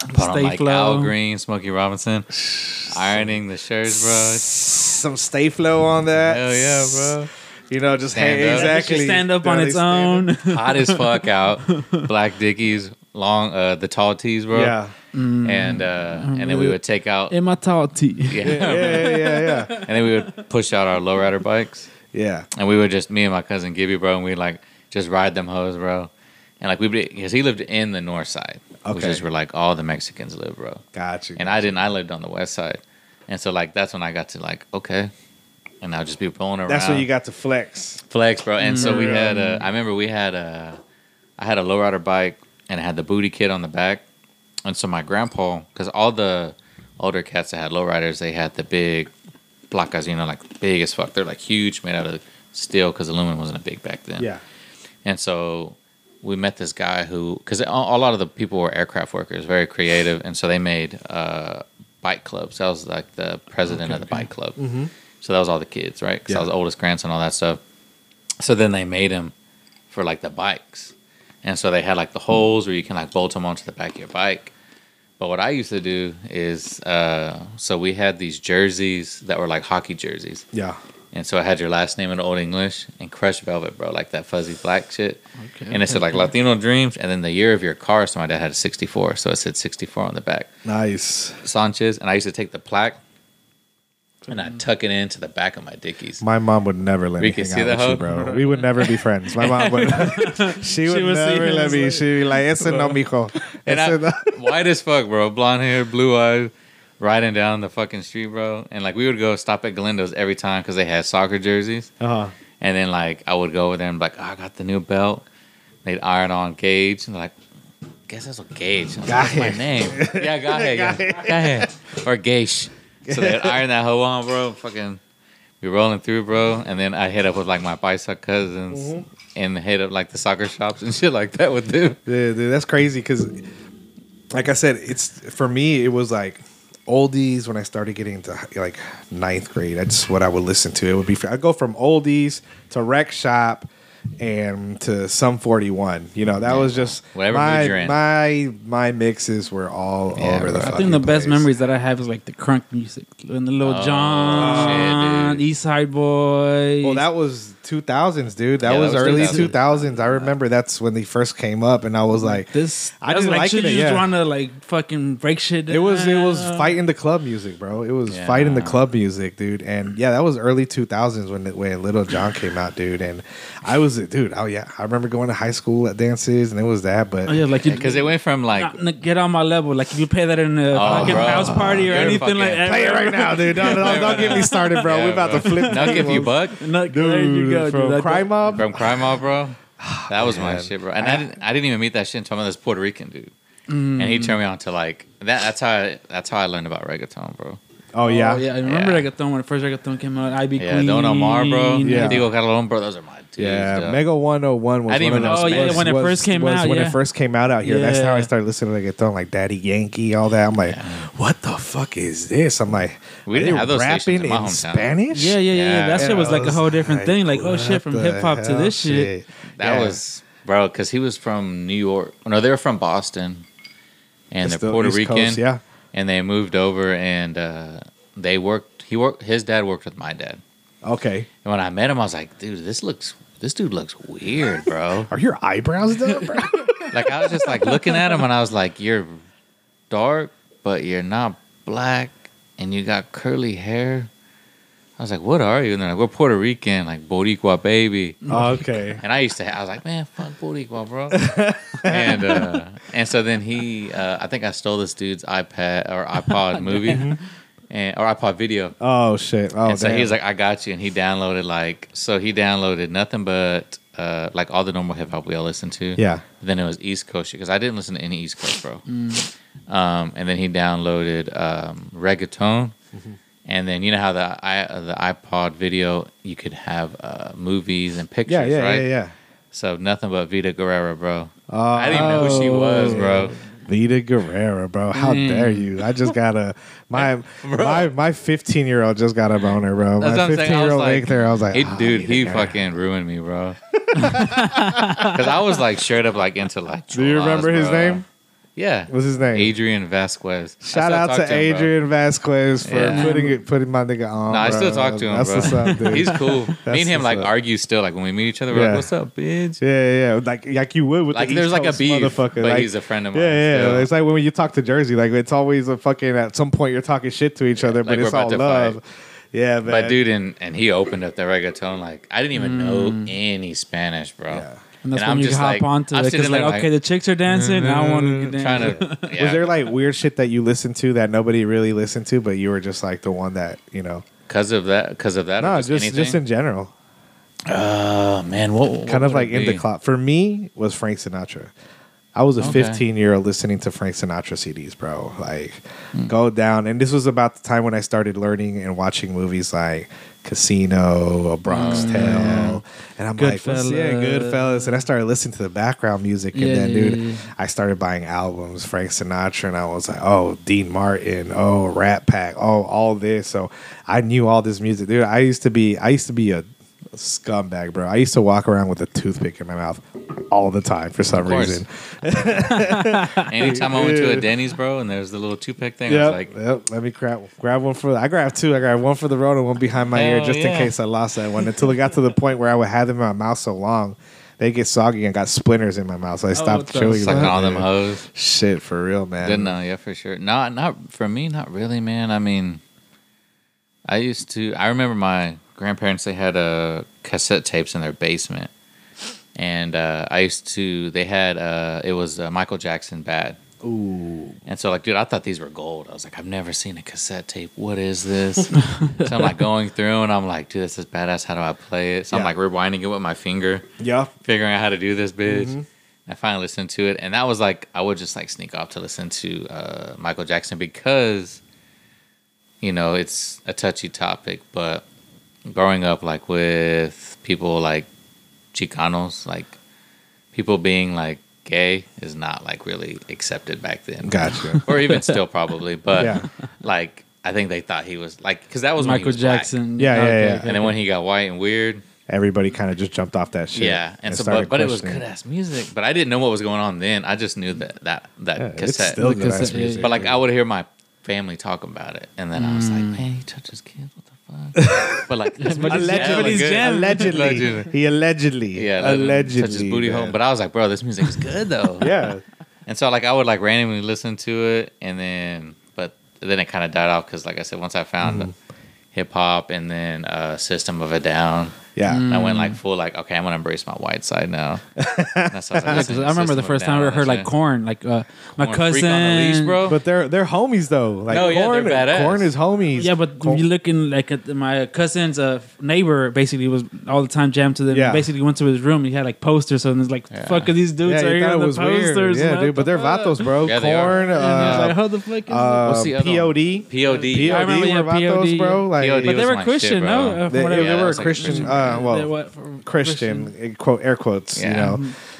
put on Stay like flow. Al Green, Smokey Robinson, ironing the shirts, bro. some Sta-Flo on that. Hell yeah, bro. You know, just Stand hey, up. exactly. stand up on they its stand own. Hot as fuck out, black dickies, long uh the tall tees, bro. Yeah. And uh and then we would take out in my tall tee. yeah, Yeah, yeah, yeah, yeah. and then we would push out our lowrider bikes. Yeah. And we would just me and my cousin Gibby, bro, and we like just ride them hoes, bro. And like we because he lived in the north side, which Okay. is where like all the Mexicans live, bro. Got you. And I didn't. I lived on the west side, and so like that's when I got to like okay, and I'll just be pulling around. That's when you got to flex. flex, bro. And so we Mm. had a. I remember we had a. I had a lowrider bike, and it had the booty kit on the back, and so my grandpa, because all the older cats that had lowriders, they had the big placas, you know, like big as fuck. They're like huge, made out of steel, because aluminum wasn't a big back then. Yeah. And so we met this guy who, because a, lot of the people were aircraft workers, very creative, and so they made uh, bike clubs. I was like the president of the bike club. So that was all the kids, right? Because I was the oldest grandson, all that stuff. So then they made him for like the bikes, and so they had like the holes where you can like bolt them onto the back of your bike. But what I used to do is, uh, so we had these jerseys that were like hockey jerseys. Yeah. And so I had your last name in Old English and crushed velvet, bro, like that fuzzy black shit. Okay, and it said like Latino Dreams, and then the year of your car. So my dad had a '64, so it said '64 on the back. Nice. Sanchez, and I used to take the plaque and I tuck it into the back of my dickies. My mom would never let We me can hang see out the with you, hoe? bro. We would never be friends. My mom would. she would would see never him let as me. like- She'd be like, "Ese no, mijo." And Ese no." White as fuck, bro, blonde hair, blue eyes, riding down the fucking street, bro. And like we would go stop at Galindo's every time because they had soccer jerseys. Uh-huh. And then like I would go over there and be like, oh, I got the new belt. They'd iron on Gage and like, guess that's what Gage. I was like, That's my name. yeah, go ahead, yeah. go ahead. Or Gage. So they'd iron that hoe on, bro. Fucking we rolling through, bro. And then I hit up with like my bicycle cousins Mm-hmm. and hit up like the soccer shops and shit like that with them. Yeah, dude, that's crazy because, like I said, it's for me. It was like oldies when I started getting into like ninth grade. That's what I would listen to. It would be I'd go from oldies to rec shop and to Sum 41 you know that was just Whatever my you're in. my my mixes were all Yeah, over the bro. I I think the best memories that I have is like the crunk music and the Little Oh, John, shit. East Side Boyz. well that was 2000s dude that Yeah, that was, was early 2000s. 2000s i remember that's when they first came up and i was mm-hmm. like this. I I didn't like like shit it, you just want to like fucking break shit. It was it was down. fighting the club music, bro. It was Yeah. fighting the club music, dude. And yeah, that was early two thousands when when Lil Jon came out, dude. And I was dude. Oh yeah, I remember going to high school at dances, and it was that. But Oh yeah, like you Because it went from like Nah, nah, get on my level. Like if you play that in a Oh, fucking bro. house party or You're anything fucking- like that. play it right now, dude. Don't, don't, don't get me started, bro. Yeah, We're about bro. to flip. Now give you tables. buck No, there you go, Dude, dude. from That- Crime Mob. from Crime Mob, bro. That was my shit, bro. And I, didn't I didn't even meet that shit until I met this Puerto Rican dude. Mm. And he turned me on to like that. That's how I, that's how I learned about reggaeton, bro. Oh, oh yeah, Oh, yeah, I remember Yeah. reggaeton when the first reggaeton came out. Ivy Yeah, Queen. Don Omar, bro. Yeah. Tego Calderon, bro. Those are my dudes. Yeah, dog. Mega 101 was I didn't one even of know those- Spanish. was- when it was- first came was out, When yeah. it first came out out here, that's how I started listening to reggaeton, like Daddy Yankee, all that. I'm like, what the fuck is this? I'm like, We didn't have those rapping stations in my in. Spanish. Yeah, yeah, yeah, Yeah. That shit was like a whole different Like, thing. Like, oh shit, from hip hop to hell this shit. That Yeah. was bro, because he was from New York. No, they were from Boston, and It's they're the Puerto East Rican. Coast, yeah. And they moved over, and uh, they worked. He worked. His dad worked with my dad. Okay. And when I met him, I was like, dude, this looks. This dude looks weird, bro. Are your eyebrows done, bro? like I was just like looking at him, and I was like, you're dark, but you're not black, and you got curly hair. I was like, what are you? And they're like, we're Puerto Rican, like Boricua baby. okay. And I used to, I was like, man, fuck Boricua, bro. and uh, and so then he, uh, I think I stole this dude's iPad or iPod movie, and or iPod video. Oh shit. Oh, and so damn. he was like, I got you, and he downloaded like, so he downloaded nothing but uh, like all the normal hip hop we all listen to. yeah. Then it was East Coast because I didn't listen to any East Coast, bro. Um, and then he downloaded um, reggaeton. Mm-hmm. And then you know how the i the iPod video you could have uh, movies and pictures, Yeah, yeah, right? yeah, yeah. So nothing but Vida Guerra, bro. Oh, I didn't even know who she was, bro. Vida Guerra, bro. How Mm. dare you? I just got a my my my 15 year old just got a boner, bro. That's my what I'm saying. 15 year old like, there. I was like, He, ah, dude, Vida he Guerra. fucking ruined me, bro. Because I was like straight up like into like. Do you remember Jaws, his bro. name? Yeah. What's his name? Adrian Vasquez. Shout out to him, bro. Adrian Vasquez for Yeah. putting it putting my nigga on. No, I still talk to him, That's bro. what's up, dude. He's cool. That's Me and him like up. argue still. Like when we meet each other, we're Yeah. like, "What's up, bitch?" Yeah, yeah, yeah. Like like you would with Like the there's East like a Coast beef, motherfucker. but like, he's a friend of mine. Yeah, yeah. still. It's like when you talk to Jersey, like it's always a fucking. At some point, you're talking shit to each other, but Like it's all love. fight. Yeah, man. But dude, and and he opened up the reggaeton. Like I didn't even know mm. any Spanish, bro. Yeah. And that's And when I'm you just hop like- onto I'm it. sitting Because like, there like- okay, the chicks are dancing. Now I want to get Trying dancing. to. Yeah. Was there like weird shit that you listened to that nobody really listened to, but you were just like the one that you know? because of that? Because of that? or No, just just anything? just in general, Oh man, what, what kind of would like it in the be? cloud. For me, was Frank Sinatra. I was a Okay. 15 year old listening to Frank Sinatra CDs, bro. Like, Hmm. go down. And this was about the time when I started learning and watching movies like Casino, A Bronx Hmm. Tale. And I'm like, what's- yeah, Goodfellas. And I started listening to the background music. And Yeah, then, dude, yeah. I started buying albums, Frank Sinatra. And I was like, oh, Dean Martin, oh, Rat Pack, oh, all this. So I knew all this music. Dude, I used to be, I used to be a scumbag, bro. I used to walk around with a toothpick in my mouth all the time for some reason. Anytime I went to a Denny's, bro, and there's the little toothpick thing, I was like, yep. Let me grab grab one for. I grabbed two. I grabbed one for the road and one behind my ear, Hell just in yeah. case I lost that one. Until it got to the point where I would have them in my mouth so long, they get soggy and got splinters in my mouth. So I stopped what chewing. sucking them. all them hoes. Shit, for real, man. Didn't know, yeah, for sure. Not not for me, not really, man. I mean, I used to. I remember my grandparents. They had uh, cassette tapes in their basement, and uh, I used to. They had uh, it was uh, Michael Jackson "Bad," Ooh. And so, like, dude, I thought these were gold. I was like, I've never seen a cassette tape. What is this? so I'm like going through, and I'm like, dude, this is badass. How do I play it? So I'm like rewinding it with my finger, Yeah. figuring out how to do this bitch. Mm-hmm. I finally listened to it, and that was like, I would just like sneak off to listen to uh, Michael Jackson because, you know, it's a touchy topic. But growing up, like with people like Chicanos, like people being like gay is not like really accepted back then Gotcha. or even still probably. But Yeah. like, I think they thought he was like because that was when he Michael was black. Jackson. Yeah, yeah, Okay, yeah. and then when he got white and weird, Everybody kind of just jumped off that shit. yeah, and, so but, but it was good ass music. But I didn't know what was going on then. I just knew that that that Yeah, it's cassette. still good ass cassette, yeah, music. but like I would hear my family talk about it, and then I was like, Mm. man, he touches kids. What the fuck? but like, this But music's he's hella jamming. good. jamming. allegedly, Allegedly. he allegedly, Yeah, like, allegedly, touches booty hole. man. But I was like, bro, this music is good though. yeah, And so like I would like randomly listen to it, and then but then it kind of died off because like I said, once I found Mm-hmm. hip hop and then uh, System of a Down, yeah. and I went Mm. like full like okay, I'm gonna embrace my white side now. That's how I, was Yeah, 'cause listening to I remember the first time I Down heard like Korn, like uh, my Korn, cousin. Freak on the Leash, bro. But they're they're homies though. Like No, Korn, they're Korn is homies. Yeah, but Korn- you looking like at my cousin's uh, neighbor basically was all the time jammed to them. Yeah. Basically went to his room. He had like posters, so it's like, Yeah. fuck, are these dudes yeah, are here thought on the was weird. Yeah, What dude, but they're vatos, bro. Yeah, they are. Korn, And uh, like, how the fuck is uh, What's the other one? POD, POD. I remember, POD yeah, vatos, bro. Like But they were Christian, no? Uh, they, what I they Yeah, were Christian. Christian. Uh, well, what, for- Christian, quote air quotes. You Yeah. know,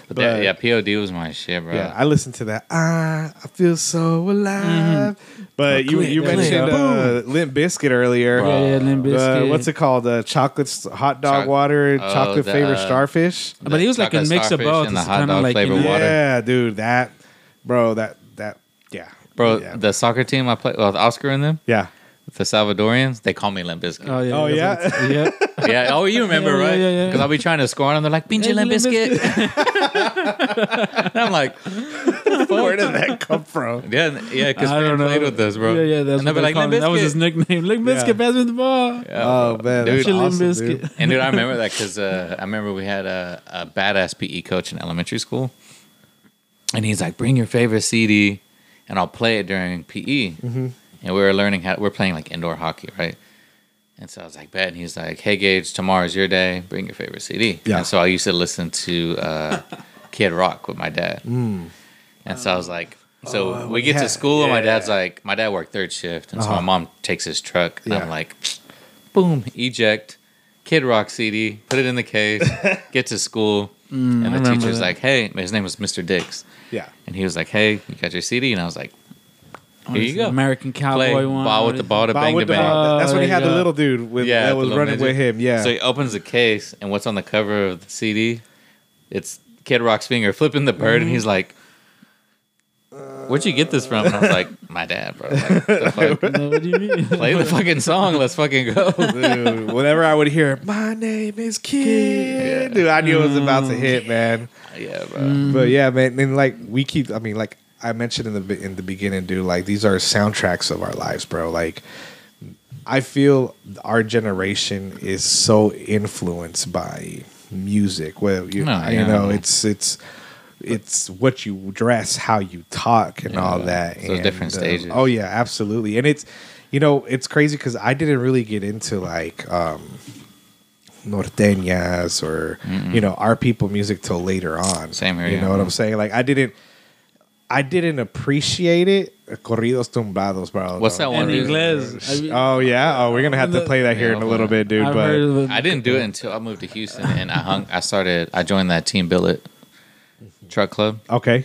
But that, but- yeah, POD was my shit, bro. yeah. I listened to that. Ah, I feel so alive. But you click, you click, mentioned uh, Limp Bizkit earlier. Bro. Yeah, yeah, Limp Uh, what's it called? Uh, chocolate hot dog Choc- water, oh, chocolate the, favorite uh, starfish. But he was like a mix of both. and the hot dog like, flavored water. Yeah, dude, that, bro, that that, yeah, Bro, yeah. the soccer team I played with Oscar in them, yeah. The Salvadorians, they call me Limp Bizkit. Oh yeah. Oh, yeah? yeah. Yeah. Oh, you remember, Yeah, yeah, right? yeah, yeah. Because I'll be trying to score on them. They're like, pinche Limp Limp Bizkit. and I'm like, Where did that come from? yeah, yeah, because I don't know. played with us, bro. Yeah, yeah. That's and they'll what be they like, call Limp him. That was his nickname. Limp Bizkit, Yeah. pass me the ball. Yeah, Oh man, Dude, that's awesome, dude. And dude, I remember that because uh, I remember we had a, a badass PE coach in elementary school, and he's like, "Bring your favorite CD, and I'll play it during PE." Mm-hmm. And we were learning how we're playing like indoor hockey, right? And so I was like, "Bet." And he's like, "Hey, Gage, tomorrow's your day. Bring your favorite CD." Yeah. And so I used to listen to uh, Kid Rock with my dad, and so I was like. So Mm. Oh, we get yeah, to school, and my yeah. dad's like, my dad worked third shift, and so Uh-huh. my mom takes his truck, and Yeah. I'm like, boom, eject, Kid Rock CD, put it in the case, get to school, and the teacher's that. like, "Hey," his name was Mr. Dix, Yeah, and he was like, "Hey, you got your CD?" And I was like, "Here you go, American Cowboy play one. ball with the ball to Ball bang with to the bang." ball. That's when he there had you the go. little dude with Yeah, that the was little running midget. with him. Yeah, So he opens the case, and what's on the cover of the CD? It's Kid Rock's finger flipping the bird, and mm-hmm. he's like. Where'd you get this from? And I was like, my dad, bro. Like, the fuck? No, what do you mean? Play the fucking song. Let's fucking go. dude, whenever I would hear "My name is Kid," Yeah. dude, I knew it was about to mm. hit, man. yeah, bro. Mm. But yeah, man, and like we keep. I mean, like I mentioned in the in the beginning, dude. Like these are soundtracks of our lives, bro. Like I feel our generation is so influenced by music. Well, you, No, you yeah. know, it's it's it's what you dress, how you talk, and all that. Those different uh, stages. oh yeah, absolutely. And it's you know it's crazy because I didn't really get into like. um norteñas or you know our people music till later on Same here, you yeah. know what i'm saying like i didn't i didn't appreciate it corridos tumbados bro What's that one, En dude? inglés. I- oh yeah oh we're gonna have to play that here Yeah, in a little bit dude I've but heard of it. I didn't do it until I moved to Houston and I hung. I started. I joined that Team Billet truck club, okay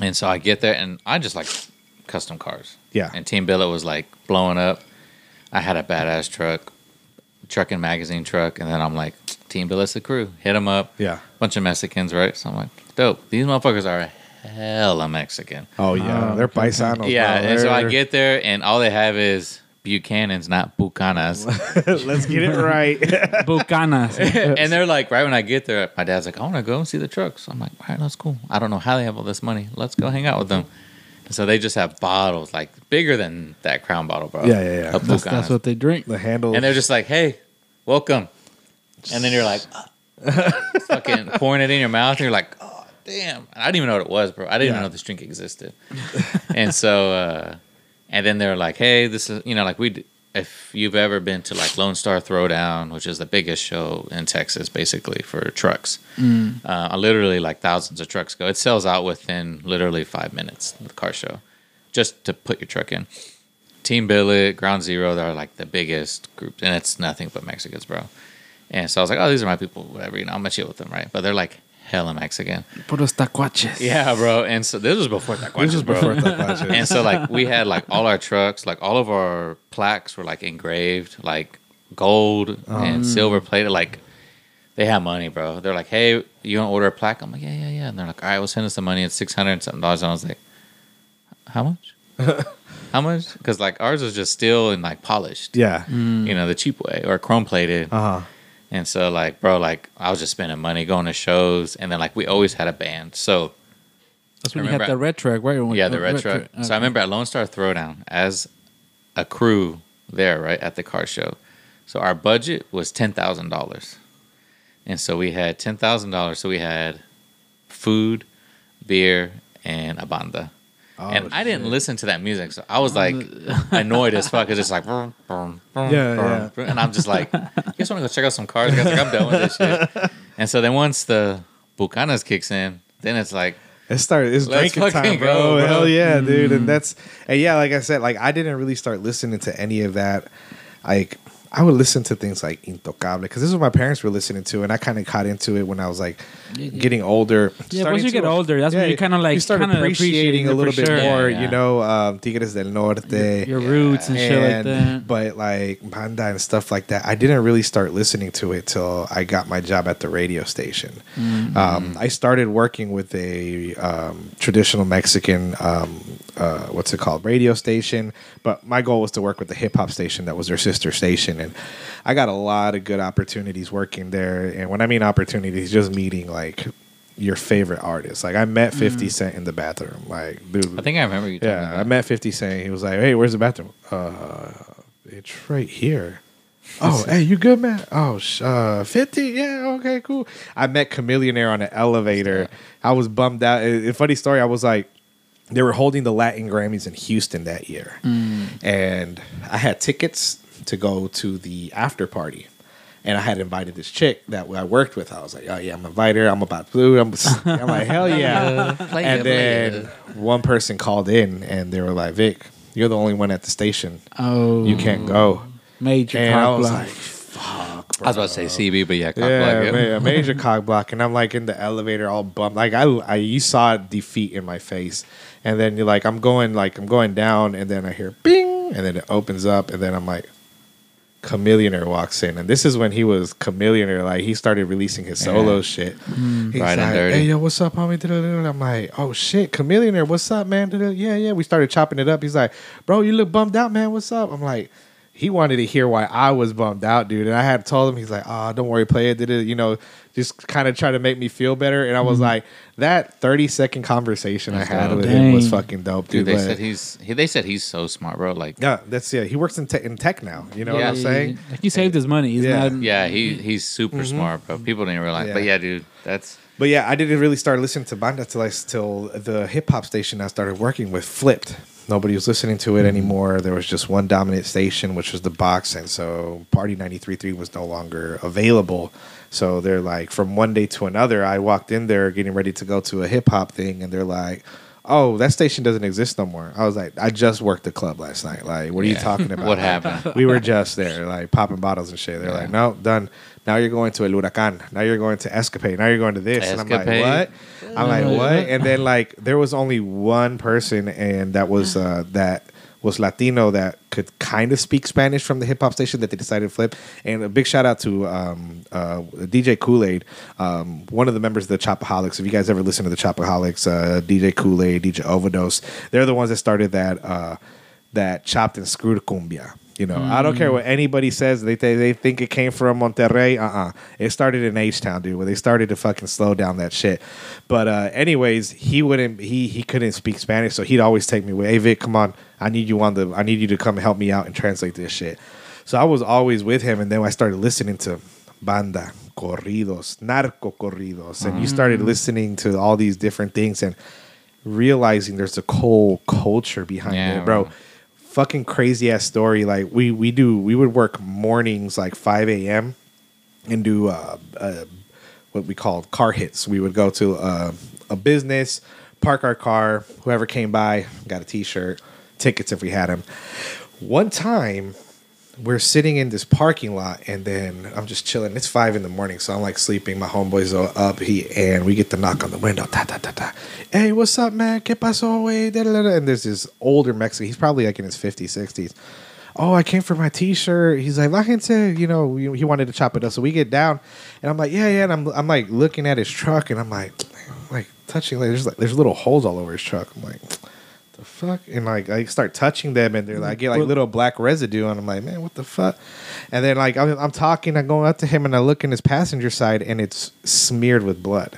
and so I get there and I just like custom cars. Yeah. And Team Billet was like blowing up. I had a badass truck, trucking magazine truck, and then I'm like, Team Billet's the crew. Hit them up. yeah Bunch of Mexicans, right? So I'm like, dope. These motherfuckers are hella Mexican. oh yeah Oh, they're okay. paisanos yeah. bro. And so I They're- get there and all they have is Buchanan's, not Bucanas. let's get it right Bucanas. and they're like, right when I get there, my dad's like, I want to go and see the trucks. I'm like, all right, that's cool. I don't know how they have all this money. Let's go hang out with them. And so they just have bottles like bigger than that Crown bottle, bro. Yeah, yeah, yeah. Of That's, Bucanas. that's what they drink. the handle and they're just like, hey, welcome. And then you're like, fucking pouring it in your mouth, and you're like, oh, damn. I didn't even know what it was, bro. I didn't Yeah. even know this drink existed. and so, uh, and then they're like, hey, this is, you know, like we, if you've ever been to like Lone Star Throwdown, which is the biggest show in Texas, basically for trucks, uh, literally like thousands of trucks go. It sells out within literally five minutes. Of the car show, just to put your truck in. Team Billet, Ground Zero, they're like the biggest group, and it's nothing but Mexicans, bro. And so I was like, oh, these are my people, whatever, you know, I'm gonna chill with them, right? But they're like hella Mexican. Puros tacuaches. Yeah, bro. And so this was before that. This was bro. before Tacuaches. And so like we had like all our trucks, like all of our plaques were like engraved, like gold and silver plated. Like they have money, bro. They're like, hey, you want to order a plaque? I'm like, yeah, yeah, yeah. And they're like, all right, we'll send us the money. It's six hundred something dollars. And I was like, how much? how much? Because like ours was just steel and like polished. yeah. You know, the cheap way or chrome plated. Uh huh. And so like, bro, like I was just spending money going to shows, and then like we always had a band. So That's when you had the red truck, right? yeah, the red truck. So I remember at Lone Star Throwdown as a crew there, right at the car show. So our budget was ten thousand dollars, and so we had ten thousand dollars. So we had food, beer, and a banda. Oh, and I didn't listen to that music, so I was like annoyed as fuck. It's just like, brum, brum, brum, Yeah, yeah. and I'm just like, you guys want to go check out some cars? Guys, like, I'm done with this shit. And so then once the Bucanas kicks in, then it's like, It started. It's Let's drinking time, bro. go, bro. Hell yeah, dude. Mm. And that's and yeah, like I said, like I didn't really start listening to any of that. Like I would listen to things like Intocable because this is what my parents were listening to, and I kind of caught into it when I was like getting older. Yeah, once you to- get older, that's when you kinda, like, you start appreciating appreciating a little bit sure. more. Yeah, You know, um, Tigres del Norte. your roots and shit like that. But like banda and stuff like that, I didn't really start listening to it till I got my job at the radio station. Mm-hmm. Um, I started working with a um, traditional Mexican, um, uh, what's it called, radio station. But my goal was to work with the hip hop station that was their sister station, and I got a lot of good opportunities working there. And when I mean opportunities, just meeting like your favorite artists. Like I met Fifty Mm. Cent in the bathroom. Like, dude, I think I remember you. yeah. I met 50 Cent. He was like, hey, where's the bathroom? Uh, it's right here. Oh, hey, you good, man? Oh, sh- uh, 50? Yeah, okay, cool. I met Chamillionaire on an elevator. I was bummed out. A funny story, I was like, they were holding the Latin Grammys in Houston that year. And I had tickets to go to the after party. And I had invited this chick that I worked with. I was like, oh, yeah, I'm invited her. I'm about to. I'm, I'm like, hell yeah. Play and it, then it. one person called in and they were like, Vic, you're the only one at the station. Oh, You can't go. major And I was block. like, fuck, Bro. I was about to say CB, but yeah, cock yeah, block, yeah. a major cock block, and I'm like in the elevator, all bummed. Like I, I, you saw defeat in my face, and then you're like, I'm going, like I'm going down, and then I hear bing, and then it opens up, and then I'm like, Chamillionaire walks in, and this is when he was Chamillionaire. Like he started releasing his solo Yeah. shit. Mm. He's Right and like, dirty. Hey yo, what's up, homie? I'm like, oh shit, Chamillionaire, what's up, man? Yeah, yeah. We started chopping it up. He's like, bro, you look bummed out, man. What's up? I'm like, he wanted to hear why I was bummed out, dude. And I had told him, he's like, oh, don't worry, play it. Did it, you know, just kind of try to make me feel better. And I was like, that 30 second conversation I had dope. with him was fucking dope, Dude, dude. they But- said he's he, they said he's so smart, bro. Like, yeah, that's yeah. He works in, te- in tech now. You know Yeah. what I'm saying? Like you saved his money. He's Yeah. not. yeah, he he's super mm-hmm. smart, bro. People didn't realize, Yeah. but yeah, dude, that's But yeah, I didn't really start listening to banda till I till the hip hop station I started working with flipped. Nobody was listening to it mm-hmm. anymore. There was just one dominant station, which was the box, and so Party 93.3 was no longer available. So they're like, from one day to another, I walked in there getting ready to go to a hip hop thing, and they're like, "Oh, that station doesn't exist no more." I was like, "I just worked the club last night. Like, what are you talking about? What Like, happened? we were just there, like popping bottles and shit. They're Yeah. like, no, done. Now you're going to El Huracan. Now you're going to Escapade. Now you're going to this. And I'm like, what? I'm like, what? And then like there was only one person, and that was uh, that was Latino that could kind of speak Spanish from the hip hop station that they decided to flip. And a big shout out to um, uh, DJ Kool Aid, um, one of the members of the Chopaholics. If you guys ever listen to the Chopaholics, uh, DJ Kool Aid, DJ Overdose, they're the ones that started that uh, that chopped and screwed cumbia. You know, I don't care what anybody says. They they, they think it came from Monterrey. Uh uh It started in H Town, dude, where they started to fucking slow down that shit. But uh, anyways, he wouldn't. He he couldn't speak Spanish, so he'd always take me away. Hey Vic, come on, I need you on the. I need you to come help me out and translate this shit. So I was always with him, and then I started listening to banda, corridos, narco corridos, and you started listening to all these different things and realizing there's a whole culture behind Yeah, it, bro. bro. Fucking crazy ass story. Like we we do we would work mornings like five a.m. and do uh, uh, what we called car hits. We would go to uh, a business, park our car. Whoever came by got a T-shirt, tickets if we had them. One time, we're sitting in this parking lot, and then I'm just chilling. It's five in the morning, so I'm like sleeping. My homeboys are up, he and we get the knock on the window. Ta ta ta ta. Hey, what's up, man? ¿Qué pasó, güey? Da, da, da, da. And there's this older Mexican. He's probably like in his 50s, 60s oh, I came for my T-shirt. He's like, la gente, you know, he he wanted to chop it up. So we get down, and I'm like, yeah, yeah. And I'm, I'm like looking at his truck, and I'm like, like touching, like there's like there's little holes all over his truck. I'm like, the fuck? And like I start touching them, and they're like, I get like little black residue, and I'm like, man, what the fuck? And then like I'm, I'm talking, I go up to him, and I look in his passenger side, and it's smeared with blood.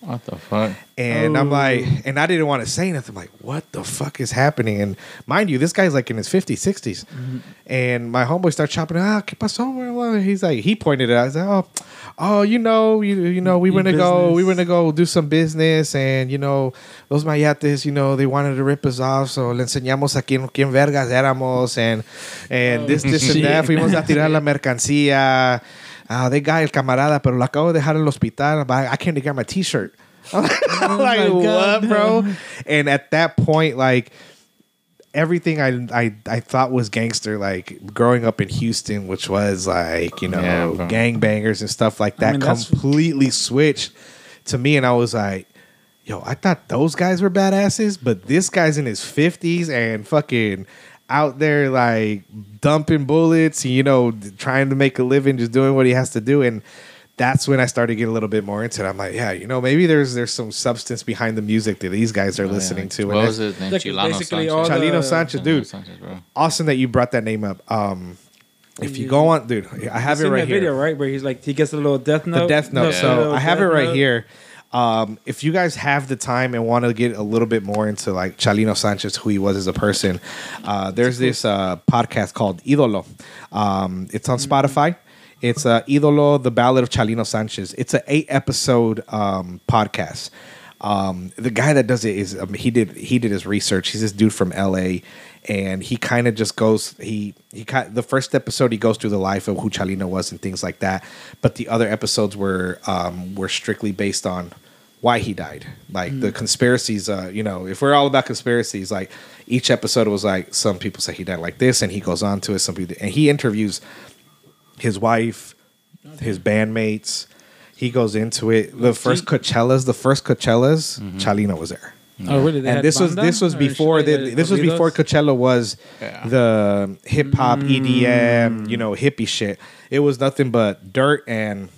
What the fuck? And I'm Oh. like, and I didn't want to say nothing. I'm like, what the fuck is happening? And mind you, this guy's like in his 50s, 60s. And my homeboy starts chopping, ah, ¿qué pasó? He's like, he pointed it out. I was like, oh, oh, you know, you, you know, we went to go, we went to go do some business. And, you know, those mayates, you know, they wanted to rip us off. So le enseñamos a quién, quién vergas éramos. And, and this, this and that. shit. Fuimos a tirar la mercancía. Ah, they got el camarada, pero lo acabo de dejar en el hospital. but I, I can't get my t-shirt. I'm like, Oh my what, God. bro? And at that point, like everything I, I I thought was gangster, like growing up in Houston, which was like you know Yeah, bro. gangbangers and stuff like that, mean, completely switched to me, and I was like. Yo, I thought those guys were badasses, but this guy's in his fifties and fucking out there like dumping bullets, you know, trying to make a living, just doing what he has to do. And that's when I started getting a little bit more into it. I'm like, yeah, you know, maybe there's there's some substance behind the music that these guys are listening to. What And was that's his name? Like, Chilano basically Sanchez. the- Chalino Sanchez, dude. Sanchez, bro. Awesome that you brought that name up. Um, if you go on, dude, I have You it right that here. video, right? Where he's like, he gets a little death note. the Death Note. Yeah. So Little I have it right note. here. Um, if you guys have the time and want to get a little bit more into like Chalino Sanchez, who he was as a person, uh, there's this uh, podcast called Idolo. Um, it's on Spotify. It's uh, Idolo, the Ballad of Chalino Sanchez. It's an eight episode um, podcast. Um, the guy that does it is um, he did he did his research. He's this dude from L.A. and he kind of just goes he he kind the first episode he goes through the life of who Chalino was and things like that. But the other episodes were um, were strictly based on why he died. Like the conspiracies, uh, you know, if we're all about conspiracies, like each episode was like some people say he died like this, and he goes on to it. Some people and he interviews his wife, his bandmates. He goes into it. The first Coachellas, the first Coachellas, Chalino was there. Oh, really? They and this was this was before shit like the, this was before? Coachella was Yeah. the hip hop Mm. EDM, you know, hippie shit. It was nothing but dirt and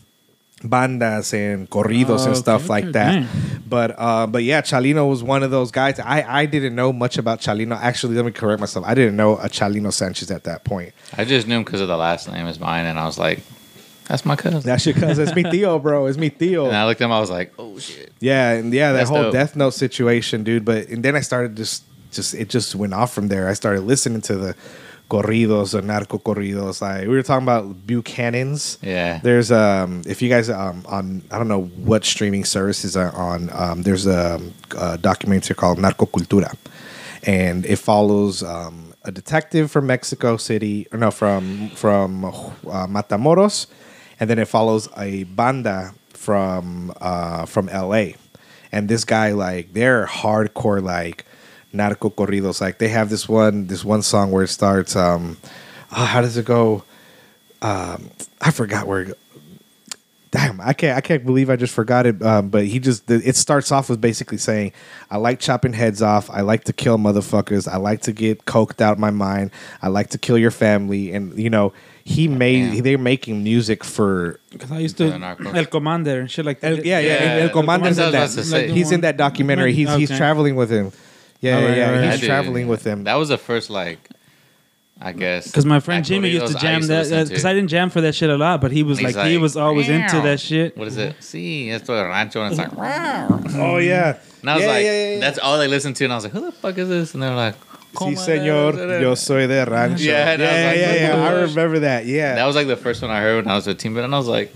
bandas and corridos Oh, and stuff okay, like okay, that. damn. But uh, but yeah, Chalino was one of those guys. I I didn't know much about Chalino. Actually, let me correct myself. I didn't know a Chalino Sanchez at that point. I just knew him because of the last name is mine, and I was like, "That's my cousin." That's your cousin. it's me, Theo, bro. It's me, Theo. and. I looked at him, I was like, "Oh shit!" Yeah, and yeah, that That's whole dope. Death Note situation, dude. But and then I started just just it just went off from there. I started listening to the corridos or narco corridos. Like we were talking about Buchanan's. Yeah. There's um if you guys um on I don't know what streaming services are on um there's a, a documentary called Narco Cultura, and it follows um a detective from Mexico City or no from from uh, Matamoros, and then it follows a banda from uh from L.A. And this guy like they're hardcore like narco corridos. Like they have this one this one song where it starts um oh, how does it go? um, I forgot where. It Damn, I can't. I can't believe I just forgot it. Um, but he just. the- It starts off with basically saying, "I like chopping heads off. I like to kill motherfuckers. I like to get coked out my mind. I like to kill your family." And you know, he made. Damn. They're making music for. Because I used to El Komander and shit like that. El, yeah, yeah, Yeah, El, El El Comando's in that. about to say. He's in that documentary. He's he's traveling with him. Yeah, All right, yeah, all right. yeah. I He's did- traveling with them. That was the first like, I guess. Because my friend Jimmy used to jam used that. Because uh, to. I didn't jam for that shit a lot, but he was He's like, he was always into that shit. What is it? Sí, esto de rancho, and it's like, "Meow." oh yeah. and I was yeah, like, yeah, yeah, yeah. that's all they listened to, and I was like, who the fuck is this? And they're like, Sí, señor. Yo soy de rancho. Yeah, and I was yeah, like, yeah, what yeah. I remember that. Yeah. That was like the first one I heard when I was a teen, but and I was like,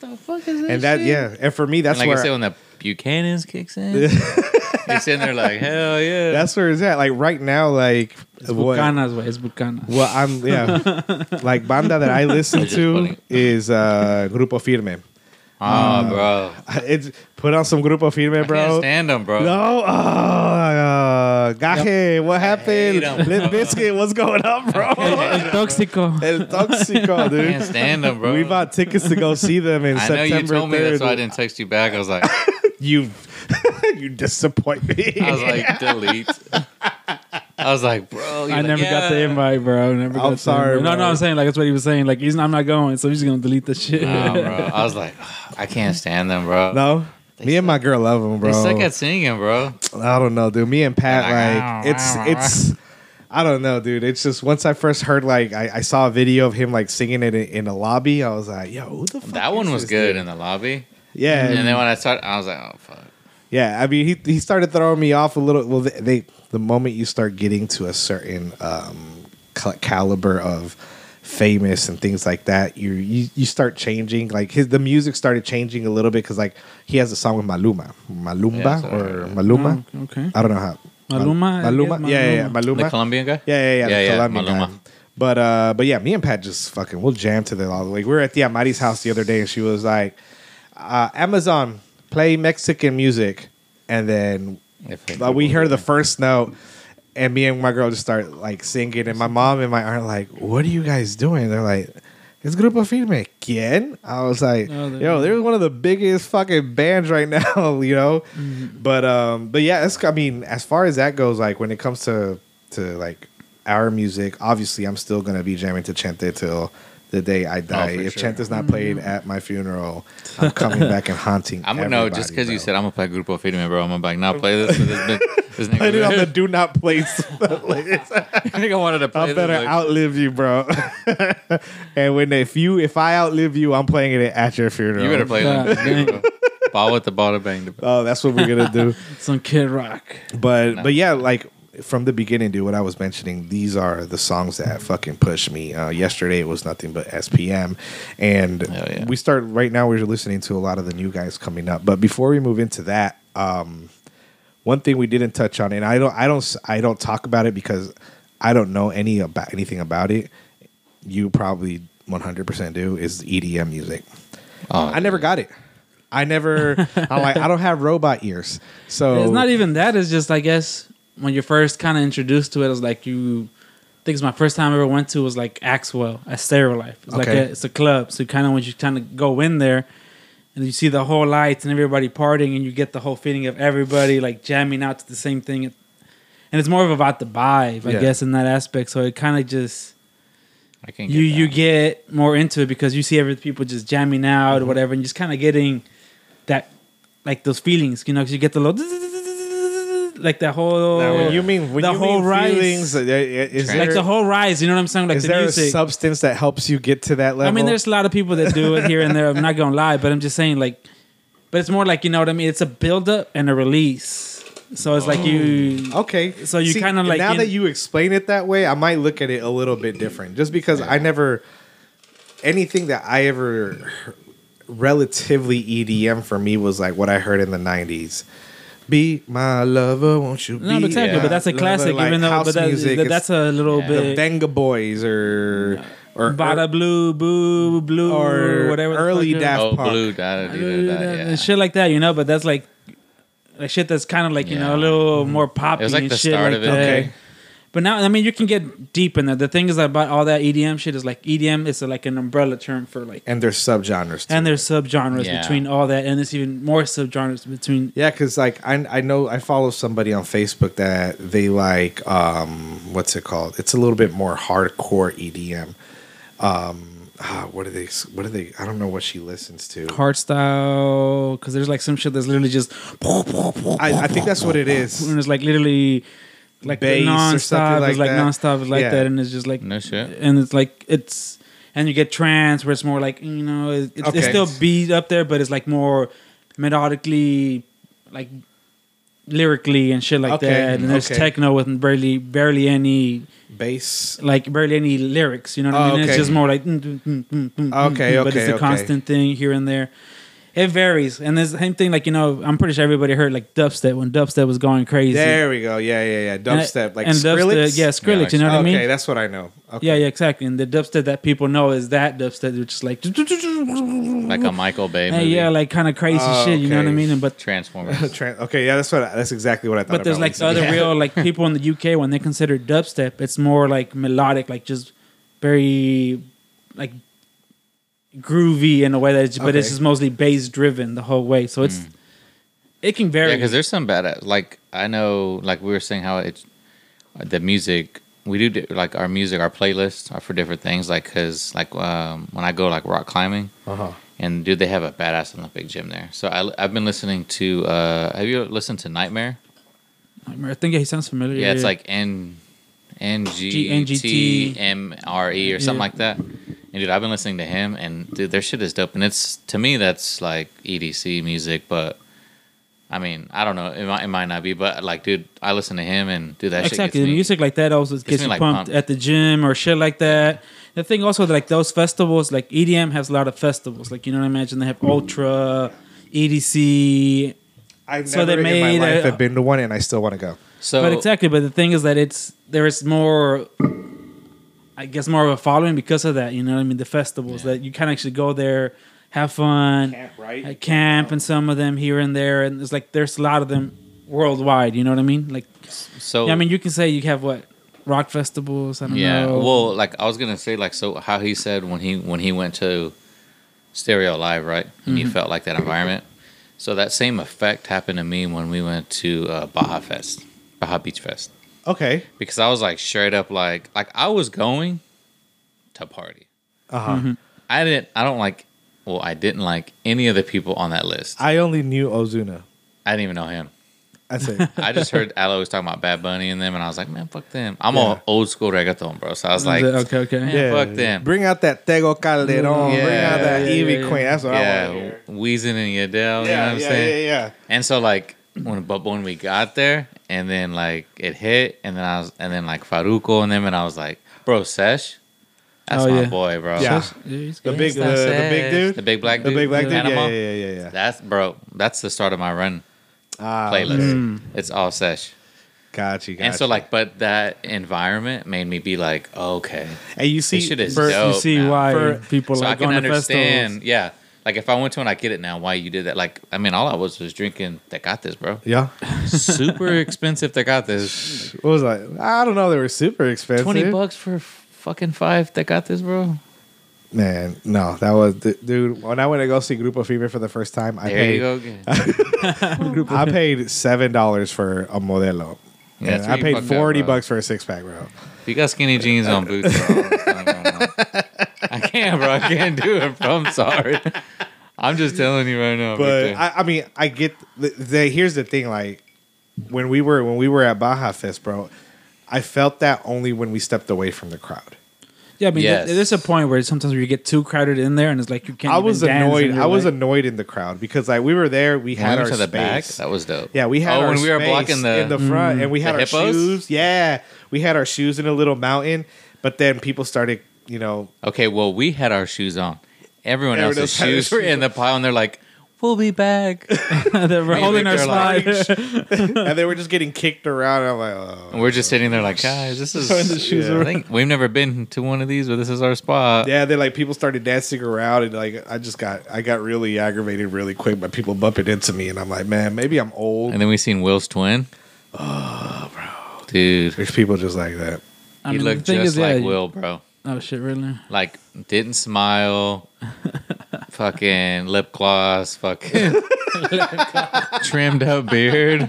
what the fuck is this? and that shit?" yeah, and for me that's And like where I said, when the Buchanan's kicks in, you're sitting there like, hell yeah. that's where it's at. Like right now, like It's what, Bucanas, way. It's Bucanas. what I'm yeah, like banda that I listen Which is to funny. is uh Grupo Firme. oh, bro. It's put on some Grupo Firme, I can't bro. stand them, bro. No, oh, uh, Gage, what happened? hate 'em, Limp. Bizkit, what's going on, bro? El Toxico. El Toxico, I dude. can't stand them, bro. We bought tickets to go see them in I know September you told me that's why I didn't text you back. I was like, You, you disappoint me. I was like, delete. I was like, bro. you're I like, never got the invite, bro. Never got I'm the sorry, invite. No, no. I'm saying like that's what he was saying. Like he's, I'm not going, so he's gonna delete the shit. No, bro. I was like, I can't stand them, bro. no, me and my girl love them, bro. They suck at singing, bro. I don't know, dude. Me and Pat, Like, like, it's it's. I don't know, dude. It's just once I first heard, like, I, I saw a video of him like singing it in, in a lobby. I was like, yo, who the fuck? That one was this good dude? in the lobby. Yeah, And then when I started, I was like, oh fuck. Yeah, I mean, he he started throwing me off a little. Well, they, they the moment you start getting to a certain um, cal- caliber of famous and things like that, you you you start changing. Like his the music started changing a little bit because like he has a song with Maluma, Malumba Yeah, so- or Maluma. Oh, okay. I don't know how Maluma, I Maluma, yeah, yeah, yeah, Maluma. Maluma. The Colombian guy? Yeah, yeah, yeah. Yeah, the yeah, Colombian Maluma. guy. But uh, but yeah, me and Pat just fucking we'll jam to that all the way. We were at the Amari's house the other day, and she was like, uh, "Amazon, play Mexican music," and then If- uh, we heard the first note, and me and my girl just start like singing, and my mom and my aunt are like, "What are you guys doing?" They're like. It's Grupo Firme. ¿Quién? I was like, Oh, they're- yo, they're one of the biggest fucking bands right now, you know. But um, but yeah, it's, I mean, as far as that goes, like when it comes to to like our music, obviously, I'm still gonna be jamming to Chente till the day I oh, die. for if sure. Chente's not played mm. at my funeral, I'm coming back and haunting. I'm gonna know just because you said I'm gonna play Grupo Firme, bro. I'm gonna be like, not play this. 'cause This, been, this nigga, Put it on the do not play. nigga wanted to play I this. better like, outlive you, bro. and when if you if I outlive you, I'm playing it at your funeral. You better play that. bro. Ball with the ball to bang. The Oh, that's what we're gonna do. Some Kid Rock. But No. but yeah, like from the beginning, dude, what I was mentioning, these are the songs that fucking push me. Uh, yesterday it was nothing but SPM, and yeah. we start right now. We're listening to a lot of the new guys coming up. But before we move into that, um, one thing we didn't touch on, and I don't, I don't, I don't talk about it because I don't know any about anything about it. You probably 100 percent do is EDM music. oh, I never got it. I never. I'm like I don't have robot ears, so It's not even that. It's just I guess when you're first kind of introduced to it, it's like you. I think it's my first time I ever went to was like Axwell at Stereo Live. It's like a, it's a club, so kind of when you kind of go in there, and you see the whole lights and everybody partying, and you get the whole feeling of everybody like jamming out to the same thing, and it's more of about the vibe, I Yeah. guess, in that aspect. So it kind of just I can get you you get more into it because you see every people just jamming out Mm-hmm. or whatever, and just kind of getting that like those feelings, you know, because you get the little like the whole Now, when you mean when the you whole mean rise, feelings, uh, is there, like the whole rise. You know what I'm saying? Like is the there a substance that helps you get to that level? I mean, there's a lot of people that do it here and there. I'm not gonna lie, but I'm just saying like, but it's more like you know what I mean. It's a build up and a release. So it's like you. okay. So you kinda like now in- that you explain it that way, I might look at it a little bit different. Just because I never anything that I ever relatively EDM for me was like what I heard in the '90s. Be my lover, won't you? No, be but exactly, my but that's a lover, classic. like even though, house but that, music, that- that's a little Yeah. the bit. Venga Boys or or Bada blue, boo, blue, or or whatever. early fuck it- Daft Oh, blue, da, da, da, da, da, and yeah. shit like that, you know. But that's like, like shit that's kind of like you know a little mm-hmm. more poppy. It was like and the shit start like of it. that. Okay. But now, I mean, you can get deep in that. The thing is about all that EDM shit is like EDM is like an umbrella term for like, and there's subgenres. to and there's subgenres Yeah. between all that, and there's even more subgenres between. Yeah, because like I I know I follow somebody on Facebook that they like um what's it called? It's a little bit more hardcore EDM. Um, ah, what are they? What are they? I don't know what she listens to. Hard style, because there's like some shit that's literally just, I, I think that's what it is. and it's like literally, like Bass or nonstop. something like it's like that. nonstop. It's like Yeah. that, and it's just like No shit. and it's like it's and you get trance where it's more like you know it's, Okay. it's still beat up there but it's like more melodically like lyrically and shit like Okay, that. And there's okay. techno with barely barely any Bass. like barely any lyrics. You know what Oh, I mean? okay. It's just more like mm, mm, mm, Okay, mm, but it's a constant thing here and there. It varies, and there's the same thing. Like you know, I'm pretty sure everybody heard like dubstep when dubstep was going crazy. There we go. Yeah, yeah, yeah. And- Dubstep, like and Skrillex. dubstep, yeah, Skrillex. Yeah, you know what I mean? okay, that's what I know. Okay. Yeah, yeah, exactly. And the dubstep that people know is that dubstep, which is like, like a Michael Bay Hey, movie. yeah, like kind of crazy Oh, shit. You know what I mean? And but Transformers. Tran- okay, yeah, that's what. I, that's exactly what I thought. but there's about like when other said- real like people in the UK when they consider dubstep, it's more like melodic, like just very like groovy in a way that, it's, but it's Okay. just mostly bass driven the whole way. So it's it can vary. Yeah, because there's some bad. Like I know, like we were saying, how it's the music. We do di- like our music, our playlists are for different things. Like because like um, when I go like rock climbing, Uh-huh. and dude, they have a badass Olympic gym there. So I, I've been listening to. Uh, have you listened to Nightmare? I think yeah, he sounds familiar. Yeah, it's like N N G NGT. T M R E or something Yeah. like that. And dude, I've been listening to him, and dude, their shit is dope. And it's to me, that's like EDC music, but I mean, I don't know, it might, it might not be, but like, dude, I listen to him, and dude, that exactly shit the me. music like that also gets, me, you like, pumped, pumped. at the gym or shit like that. The thing also like those festivals, like EDM has a lot of festivals. Like you know what I imagine they have Ultra, EDC, I've So never they in my life a, have been to one, and I still want to go. So but exactly. But the thing is that it's there is more, I guess, more of a following because of that. You know what I mean? The festivals that you can actually go there, have fun, Camp, right? camp, and some of them here and there, and it's like there's a lot of them worldwide. You know what I mean? Like, so yeah, I mean, you can say you have what rock festivals. I don't yeah. know. Well, like I was gonna say, like so, how he said when he when he went to Stereo Live, right? And Mm-hmm. he felt like that environment. So that same effect happened to me when we went to uh, Baja Fest, Baja Beach Fest. Okay. because I was like straight up like like I was going to party. Uh huh. Mm-hmm. I didn't. I don't like. Well, I didn't like any of the people on that list. I, I only knew Ozuna. I didn't even know him. That's it. I just heard Aloe was talking about Bad Bunny and them, and I was like, man, fuck them. I'm Yeah. all old school reggaeton, bro. So I was like, okay, okay. Yeah. fuck them. Bring out that Tego Calderon. Yeah, Bring out that yeah, Ivy yeah, yeah. Queen. That's what I want yeah, to hear. Wisin and Yandel. you know what Yeah, I'm yeah, saying? yeah, yeah. And so like when but when we got there and then like it hit and then I was and then like Farruko and them and I was like, bro, Sech, that's Oh, my yeah. boy, bro. Yeah. he's The big, the, the big dude. the big black dude, The big black dude. Yeah, yeah, yeah, yeah. yeah. That's bro. That's the start of my run Ah, playlist. okay. It's all Sech. Got you. Got and so you. like, but that environment made me be like, okay, and you see, this shit is for- dope. you see now. why For- people so I like can going understand. festivals. Yeah, like if I went to one, I get it now. Why you did that? Like, I mean, all I was was drinking Tecates, bro. Yeah. Super expensive Tecates. What was like? I don't know. They were super expensive. Twenty bucks for fucking five Tecates, bro. Man, no, that was dude. When I went to go see Grupo Fever for the first time, I There paid you go again. I paid seven dollars for a Modelo. Yeah, Yeah, I paid fucked up, forty bro. bucks for a six pack, bro. If you got skinny jeans on boots, bro, can't, bro. I can't do it, bro. I'm sorry. I'm just telling you right now. But Victor. I, I mean, I get. The, the, here's the thing, like when we were when we were at Baja Fest, bro. I felt that only when we stepped away from the crowd. Yeah, I mean, Yes. there- there's a point where sometimes where you get too crowded in there, and it's like you can't. I was dance, annoyed. and I was like- annoyed in the crowd because like we were there, we had we our to the back, space. that was dope. Yeah, we had Oh, our when we were blocking the- in the front, and we had our hippos? shoes. Yeah, we had our shoes in a little mountain, but then people started, you know, Okay, well, we had our shoes on. Everyone Everyone else's else had their shoes were shoes in the pile, and they're like, "We'll be back." they were holding our they're slide. and they were just getting kicked around. I'm like, oh. And we're just sitting there like, oh, "Guys, this is." The shoes Yeah. I think we've never been to one of these, but this is our spot. Yeah, then like people started dancing around, and like I just got I got really aggravated really quick by people bumping into me, and I'm like, man, maybe I'm old. And then we seen Will's twin. Oh, bro, dude, There's people just like that. I he mean, the looked just is, like you- Will, bro. Oh shit, really? Like didn't smile, fucking lip gloss, fucking trimmed up beard,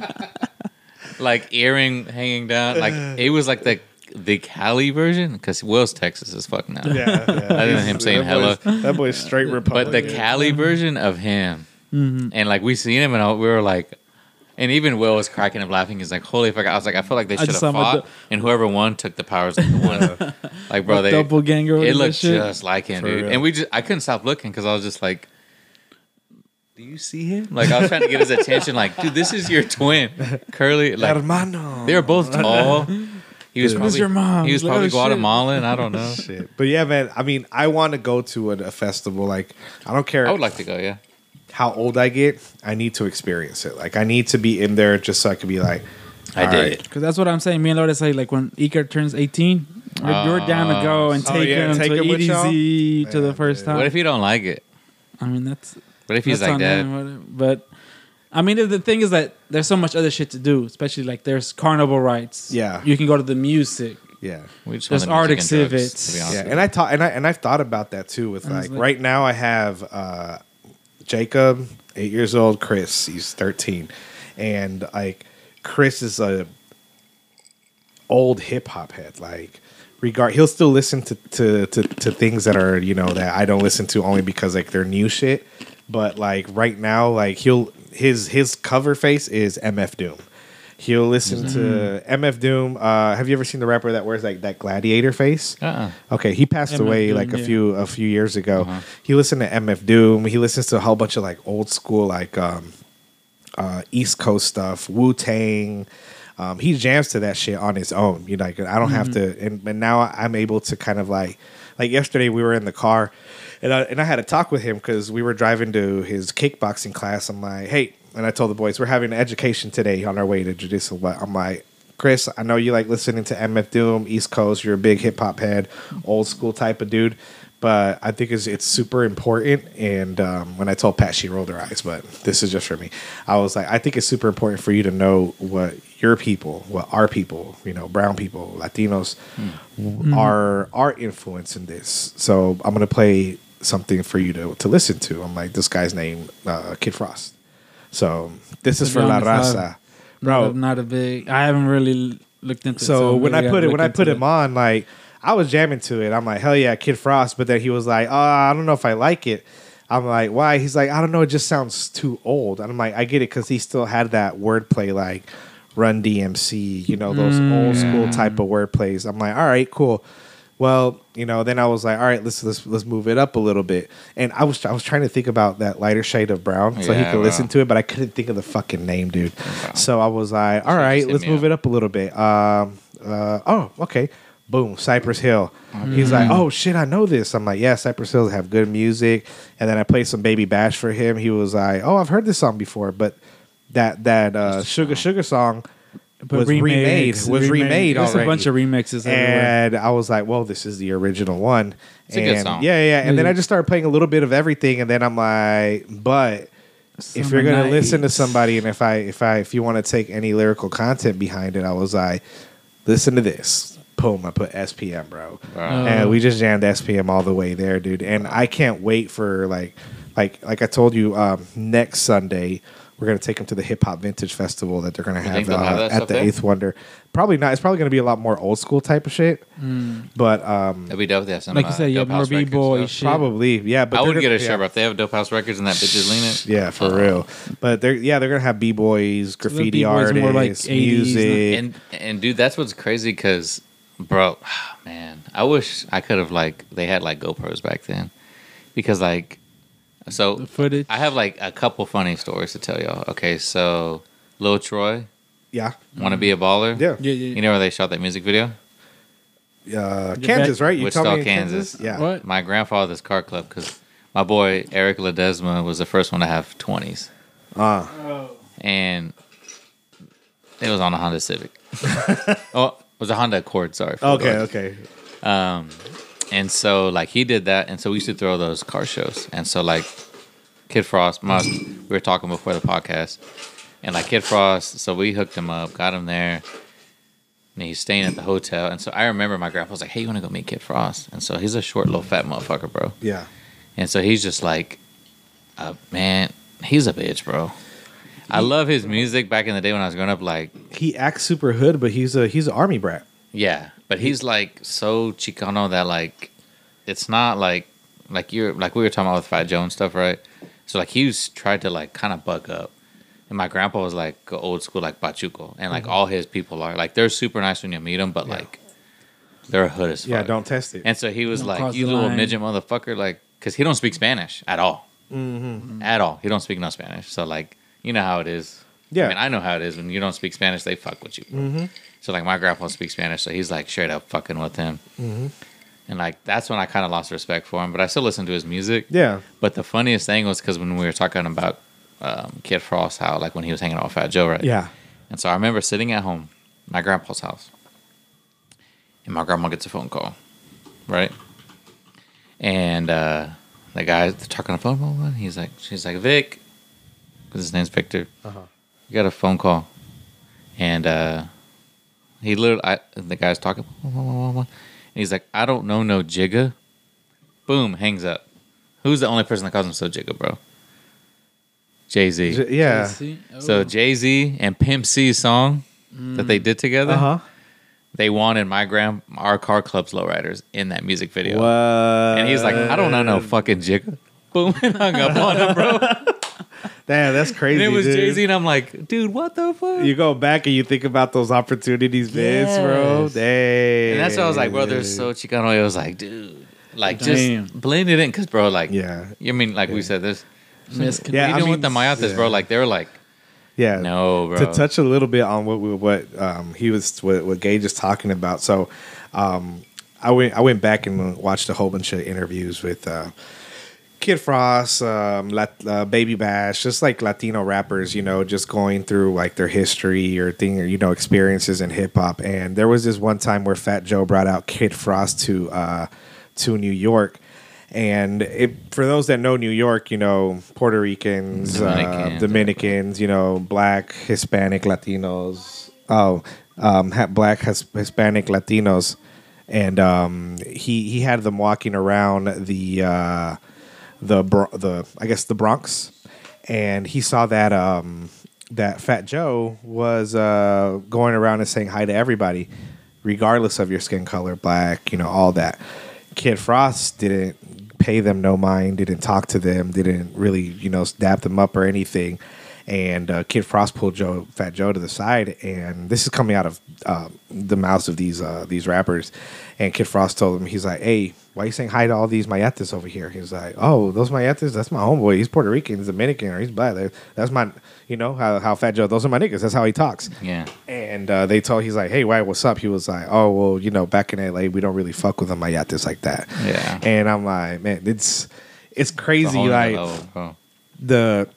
like earring hanging down. Like it was like the the Cali version because Will's Texas is fuck now. Yeah, yeah. Other than him saying that boy's, that boy's straight Republican. But the Cali version of him, mm-hmm. and like we seen him, and I, we were like, and even Will was cracking up laughing. He's like, "Holy fuck!" I was like, "I feel like they should have fought, and whoever won took the powers of the one." like, bro, they doppelganger. it looked shit. just like him, For dude. real. And we just, I couldn't stop looking because I was just like, "Do you see him?" Like I was trying to get his attention. Like, dude, this is your twin, Curly. Like Hermano. they were both tall. He was Dude. probably Mr. Mom, he was oh, probably shit. Guatemalan. I don't know. Shit. But yeah, man. I mean, I want to go to a, a festival. Like, I don't care I would like to go. Yeah. How old I get. I need to experience it. Like, I need to be in there just so I could be like, I did right. it. Because that's what I'm saying. Me and Lourdes say like when Iker turns 18, we're, we're down to go and Oh, take yeah, him take to him with y'all? EDC to Yeah, the first dude. time. What if you don't like it? I mean, that's What if he's like that? them, whatever. But I mean, the thing is that there's so much other shit to do, especially like there's carnival rides. Yeah. you can go to the music. Yeah. We just There's art music and drugs, exhibits. to be honest Yeah, and I thought, and I and I've thought about that too. With like, like- right now, I have uh, Jacob, eight years old. Chris, he's thirteen, and like Chris is a old hip hop head. Like, regard, he'll still listen to, to to to things that are you know that I don't listen to only because like they're new shit. But like right now, like he'll his his cover face is MF Doom. He'll listen to MF Doom. Uh, have you ever seen the rapper that wears like that gladiator face? Uh-uh. Okay, he passed MF away Doom, like a yeah. few a few years ago. Uh-huh. He listened to MF Doom. He listens to a whole bunch of like old school like um, uh, East Coast stuff, Wu Tang. Um, he jams to that shit on his own. You know, like, I don't have Mm-hmm. to. And, and now I'm able to kind of like like yesterday we were in the car, and I and I had a talk with him because we were driving to his kickboxing class. I'm like, hey, and I told the boys we're having an education today on our way to jujitsu. But I'm like. Chris, I know you like listening to MF Doom, East Coast. You're a big hip hop head, old school type of dude. But I think it's it's super important. And um, when I told Pat, she rolled her eyes. But this is just for me. I was like, I think it's super important for you to know what your people, what our people, you know, brown people, Latinos, are are influence in this. So I'm gonna play something for you to to listen to. I'm like, this guy's name, uh, Kid Frost. So this is for be La honest, Raza, Bro, bro. not, not a big. I haven't really looked into. it, So when I put it when I put him it. on, like I was jamming to it. I'm like, hell yeah, Kid Frost. But then he was like, oh, I don't know if I like it. I'm like, why? He's like, I don't know. It just sounds too old. And I'm like, I get it because he still had that wordplay like Run DMC, you know, those mm. old school type of wordplays. I'm like, all right, cool. Well, you know, then I was like, all right, let's let's let's move it up a little bit. And I was I was trying to think about that lighter shade of brown so he could listen to it, but I couldn't think of the fucking name, dude. So I was like, all right, let's move up. it up a little bit. Um, uh, oh, okay. Boom, Cypress Hill. He's like, oh shit, I know this. I'm like, yeah, Cypress Hills have good music. And then I played some Baby Bash for him. He was like, oh, I've heard this song before, but that that uh, Sugar Sugar song But was remix, remade. Was remake. remade There's already. a bunch of remixes everywhere. And I was like, well, this is the original one. It's a and good song. Yeah, yeah. And then I just started playing a little bit of everything, and then I'm like, but if you're gonna listen to somebody, and if I if I if you want to take any lyrical content behind it, I was like, listen to this. Boom! I put SPM, bro, Bro. and we just jammed SPM all the way there, dude. And I can't wait for like, like, like I told you, um, next Sunday we're gonna take them to the Hip Hop Vintage Festival that they're gonna have, think they'll have uh, at the there? Eighth Wonder. Probably not. It's probably gonna be a lot more old school type of shit. But um, It'd be dope if they have some. Like you uh, said, you Dope more b-boy shit. probably yeah. But I they're would get a shirt, yeah. bro. If they have Dope House Records and that bitch is leaning. Yeah, for real. But they're yeah, they're gonna have b boys, graffiti b-boys artists, more like 80s, music. And and dude, that's what's crazy because, bro, man, I wish I could have like they had like GoPros back then, because like, so The footage. I have like a couple funny stories to tell y'all. Okay, so Lil Troy, yeah, want to be a baller? yeah. yeah, yeah. You know where they shot that music video? Uh, Kansas, right? You Wichita, told me in Kansas. Yeah. What? My grandfather's car club because my boy Eric Ledesma was the first one to have twenties, Uh, and it was on a Honda Civic. oh, it was a Honda Accord. Sorry. four okay, okay. Um, and so like he did that, and so we used to throw those car shows, and so like Kid Frost, my, we were talking before the podcast, and like Kid Frost, so we hooked him up, got him there, and he's staying at the hotel, and so I remember my grandpa was like, "Hey, you want to go meet Kid Frost?" And so he's a short, little, fat motherfucker, bro, Yeah. and so he's just like, uh, man, he's a bitch, bro. I love his music. Back in the day when I was growing up, like He acts super hood, but he's a he's an army brat. Yeah, but he's like so Chicano that like it's not like like you're like we were talking about with Fat Joe and stuff, right? So like he's tried to like kind of buck up, and my grandpa was like old school like Pachuco, and like mm-hmm. all his people are like they're super nice when you meet them, but Yeah. like they're a hood as fuck. Yeah, don't test it. And so he was Don't like, "You little line." midget motherfucker," like because he don't speak Spanish at all. Mm-hmm. at all. He don't speak no Spanish. So like, you know how it is. Yeah. I mean, I know how it is when you don't speak Spanish, they fuck with you. bro. Mm-hmm. So like, my grandpa speaks Spanish, so he's like straight up fucking with him. And like, that's when I kind of lost respect for him. But I still listen to his music. Yeah. But the funniest thing was because when we were talking about um, Kid Frost, how like when he was hanging out with Fat Joe, right? Yeah. And so I remember sitting at home, my grandpa's house, and my grandma gets a phone call, right? And uh, the guy talking on the phone, blah, blah, blah. he's like, she's like, Vic, because his name's Victor. Uh You got a phone call, and uh, he literally, I, the guy's talking, blah, blah, blah, blah, blah. and he's like, I don't know no Jigga. Boom, hangs up. Who's the only person that calls him so Jigga, bro? Jay Z. J- yeah. See? So Oh. Jay Z and Pimp C's song that they did together, Uh huh. they wanted my grand our car club's lowriders in that music video. What? And he's like, I don't know no fucking jigga. Boom, and hung up on him, bro. Damn, that's crazy. and it was. Jay Z, and I'm like, dude, what the fuck? You go back and you think about those opportunities, Vince, bro. Yes. Dang. and that's why I was like, bro, they're so Chicano. I was like, dude, like Damn. just blend it in, because bro, like, Yeah. I mean, like we said, this. Miscon- Yeah, I even mean, with the Mayates, yeah. bro, like they were like, Yeah. no, bro. to touch a little bit on what we, what um, he was what, what Gage is talking about. So um, I went I went back and watched a whole bunch of interviews with uh, Kid Frost, um, Lat- uh, Baby Bash, just like Latino rappers, you know, just going through like their history or thing or you know experiences in hip hop. And there was this one time where Fat Joe brought out Kid Frost to uh, to New York. And it, for those that know New York, you know Puerto Ricans, uh, Dominicans. You know Black, Hispanic, Latinos. Oh, um, ha- Black, His- Hispanic, Latinos, and um, he he had them walking around the uh, the the I guess the Bronx, and he saw that um, that Fat Joe was uh, going around and saying hi to everybody, regardless of your skin color, black, you know, all that. Kid Frost didn't pay them no mind, didn't talk to them, didn't really, you know, dap them up or anything. And uh, Kid Frost pulled Joe, Fat Joe, to the side, and this is coming out of uh, the mouths of these uh, these rappers. And Kid Frost told him, he's like, "Hey, why are you saying hi to all these mayates over here?" He's like, "Oh, those mayates, that's my homeboy. He's Puerto Rican, he's Dominican, or he's black. That's my, you know, how, how Fat Joe. Those are my niggas. That's how he talks." yeah, And uh, they told he's like, "Hey, why? What's up?" He was like, "Oh, well, you know, back in LA, we don't really fuck with the mayates like that." Yeah. And I'm like, man, it's it's It's crazy, like the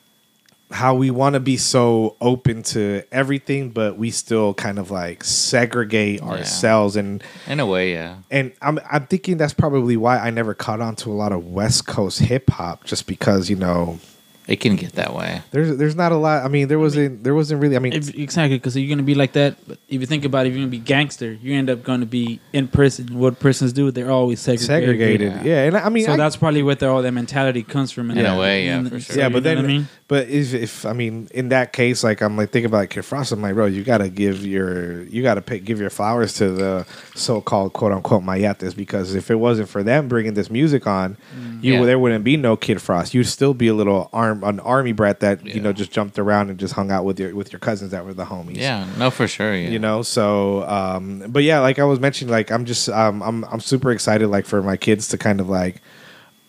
how we want to be so open to everything, but we still kind of like segregate ourselves and in a way, yeah. and I'm I'm thinking that's probably why I never caught on to a lot of West Coast hip hop, just because you know It can get that way. there's there's not a lot. I mean, there wasn't there wasn't really. I mean, If, exactly, because you're gonna be like that. But if you think about it, if you're gonna be gangster, you end up going to be in prison. What prisons do? They're always segregated. segregated. Yeah, and I mean, So I- that's probably where all that mentality comes from. In a way, yeah, and- for sure. yeah, you but know then, I mean, but if, if I mean, in that case, like I'm like thinking about like Kid Frost, I'm like, bro, you gotta give your, you gotta pay, give your flowers to the so-called quote unquote mayates because if it wasn't for them bringing this music on, mm. you Yeah. there wouldn't be no Kid Frost. You'd still be a little arm, an army brat that you know just jumped around and just hung out with your with your cousins that were the homies. Yeah, no, for sure. Yeah. you know so um but yeah like i was mentioning like i'm just um i'm i'm super excited like for my kids to kind of like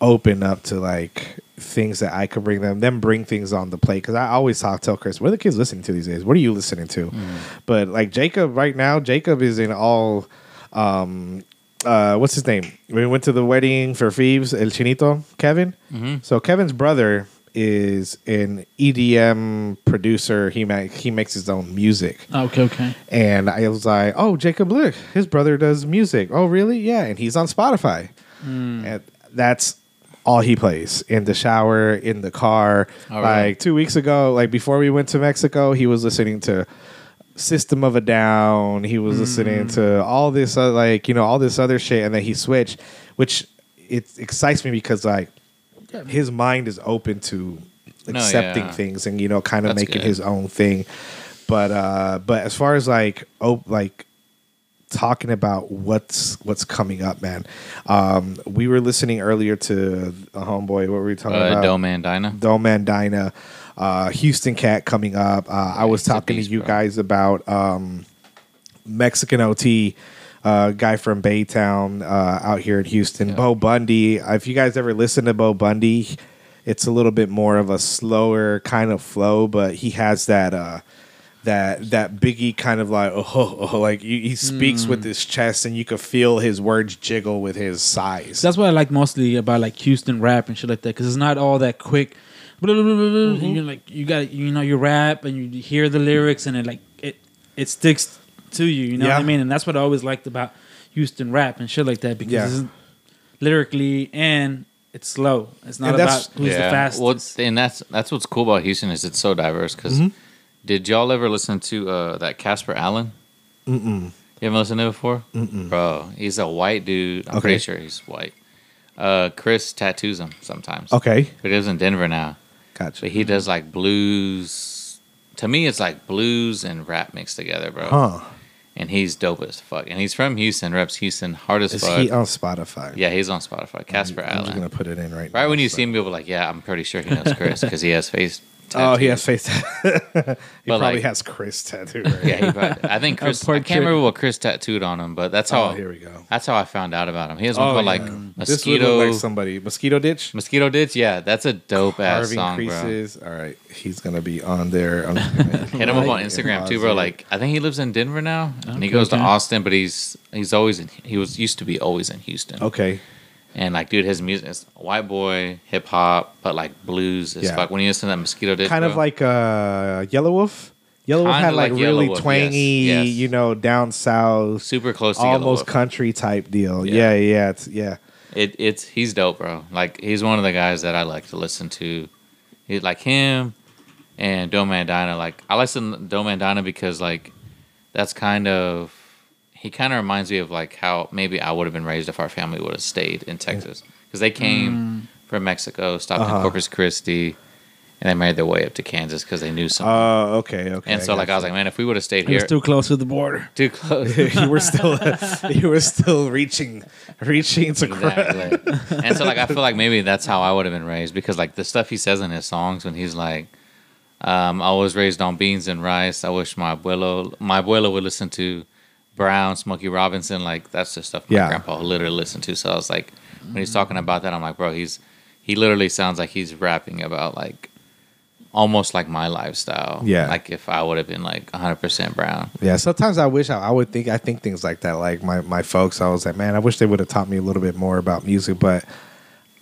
open up to like things that i could bring them them bring things on the plate because i always talk tell chris what are the kids listening to these days what are you listening to but like jacob right now jacob is in all um uh what's his name we went to the wedding for Phoebes el chinito kevin so kevin's brother is an edm producer he ma- he makes his own music okay, okay. and I was like, "Oh, Jacob Lick, his brother does music. Oh, really? Yeah." And he's on Spotify. Hmm. And that's all he plays in the shower, in the car. Oh, like two weeks ago, like before we went to Mexico, he was listening to System of a Down. He was listening Hmm. to all this, uh, like you know, all this other shit, and then he switched, which it excites me because like his mind is open to No, accepting yeah. things and you know kind of That's making good. his own thing but uh but as far as like oh like talking about what's what's coming up man um we were listening earlier to a homeboy what were we talking Uh, about Doe Mandina. Dome and Dinah, uh, Houston Cat coming up. Uh, I was talking beast, to you bro. guys about um, Mexican OT, uh, guy from Baytown uh, out here in Houston, Yeah. Bo Bundy. If you guys ever listen to Bo Bundy, it's a little bit more of a slower kind of flow, but he has that uh that that Biggie kind of like oh, oh like he, he speaks with his chest and you could feel his words jiggle with his size. That's what I like mostly about like Houston rap and shit like that because it's not all that quick. Blah, blah, blah, blah, blah. Mm-hmm. And You're like you got you know you rap and you hear the lyrics and it like it it sticks to you. You know what I mean? And that's what I always liked about Houston rap and shit like that because Yeah. it's lyrically and it's slow. It's not about who's the fastest. Well, and that's that's what's cool about Houston is it's so diverse. Because Mm-hmm. did y'all ever listen to uh, that Casper Allen? Mm-mm. You haven't listened to it before, Mm-mm. bro? He's a white dude. I'm Okay. pretty sure he's white. Uh, Chris tattoos him sometimes. okay, but he lives in Denver now. gotcha. But he does like blues. To me, it's like blues and rap mixed together, bro. Huh? And he's dope as fuck. And he's from Houston, reps Houston hard as Is fuck. he on Spotify? yeah, he's on Spotify. Casper Allen. I'm just gonna put it in right now. Right when you so- see him, you'll be like, "Yeah, I'm pretty sure he knows Chris because he has face." Oh, he has face. tat- he But, probably like- has Chris tattooed. Right? Yeah, he probably, I think Chris. I can't remember what Chris tattooed on him, but that's oh, how. Oh, here we go. That's how I found out about him. He has one Oh, called yeah. like mosquito. look like somebody. Mosquito ditch. mosquito ditch. Yeah, that's a dope ass Carving song, bro. All right, he's gonna be on there. I'm gonna Hit him up on Instagram too, bro. Like I think he lives in Denver now, and he Okay, goes to okay. Austin, but he's he's always in. He was used to be always in Houston. okay, And like, dude, his music is white boy hip hop, but like blues as Yeah. fuck. When you listen to that mosquito ditch, kind of like uh, Yelawolf. Yellow Wolf had like, like really Wolf, twangy, yes, yes. you know, down south, super close to almost Wolf. country type deal. Yeah, Yeah. yeah, it's, yeah. It it's he's dope, bro. Like he's one of the guys that I like to listen to. He like him and Doe Mandina. Like I listen to Doe Mandina because like that's kind of he kind of reminds me of like how maybe I would have been raised if our family would have stayed in Texas because they came from Mexico, stopped Uh-huh. in Corpus Christi, and they made their way up to Kansas because they knew some. Oh, okay, okay. and so like I was like, man, if we would have stayed It here, too close to the border. too close. you were still, you were still reaching, reaching to. Exactly. and so like I feel like maybe that's how I would have been raised because like the stuff he says in his songs when he's like, um, I was raised on beans and rice. I wish my abuelo my abuelo would listen to Brown, Smokey Robinson. Like that's the stuff my Yeah. grandpa literally listened to. So I was like, when he's talking about that, I'm like, bro, he's he literally sounds like he's rapping about like almost like my lifestyle. Yeah. Like if I would have been like 100% brown. Yeah, sometimes I wish I, I would think I think things like that. Like my my folks, I was like, man, I wish they would have taught me a little bit more about music. But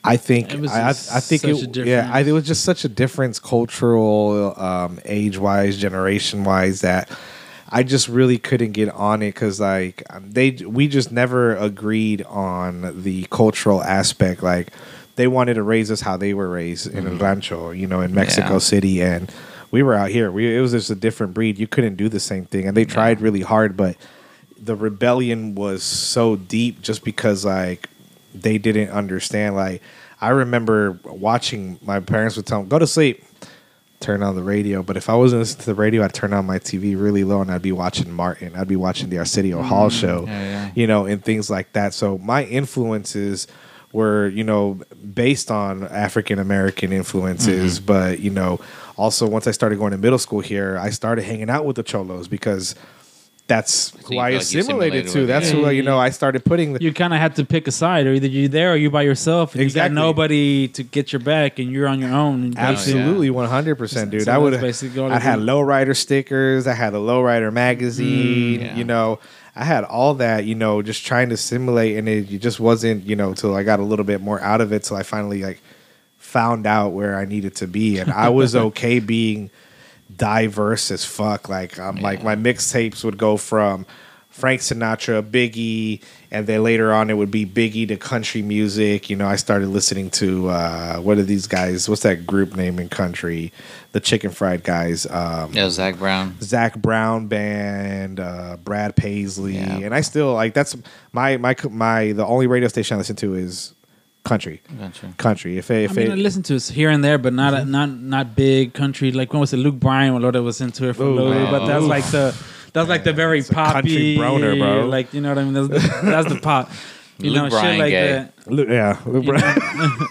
I think It was I, I, I just think such it, a yeah, I, it difference. was just such a difference, cultural, um, age wise, generation wise, that I just really couldn't get on it because like they we just never agreed on the cultural aspect. Like they wanted to raise us how they were raised in mm-hmm. a rancho, you know, in Mexico Yeah. City, and we were out here. We it was just a different breed. You couldn't do the same thing, and they tried really hard, but the rebellion was so deep just because like they didn't understand. Like I remember watching my parents would tell them, "Go to sleep." Turn on the radio, but if I wasn't listening to the radio, I'd turn on my TV really low and I'd be watching Martin. I'd be watching the Arsenio Hall show, yeah, yeah. you know, and things like that. So my influences were, you know, based on African American influences, Mm-hmm. but you know, also once I started going to middle school here, I started hanging out with the cholos because that's you who I like assimilated assimilated to. That's it. who you know. I started putting the You kind of had to pick a side, or either you're there or you're by yourself. And Exactly. You got nobody to get your back, and you're on your own. And Absolutely, one hundred percent, dude. So I would. that's basically all I it had lowrider stickers. I had a lowrider magazine. yeah. You know, I had all that. You know, just trying to simulate, and it, it just wasn't. You know, till I got a little bit more out of it, till I finally like found out where I needed to be, and I was okay being diverse as fuck. Like, um, like my mixtapes would go from. Frank Sinatra, Biggie, and then later on it would be Biggie to country music. You know, I started listening to uh, what are these guys? What's that group name in country? The Chicken Fried guys. Um, Yeah, Zac Brown. Zac Brown band, uh, Brad Paisley, Yeah. and I still like that's my my my the only radio station I listen to is country. Country. Country. If it, I if mean, I listen to it here and there, but not not not big country. Like when was it Luke Bryan? When Lord was into it for a Ooh, little bit, but that's Oof. like the that's like the very It's country poppy, broner, bro. Like you know what I mean? That's the, that's the pop. You Luke know, Bryan shit like gay. that. Lu- yeah, Luke Bryan.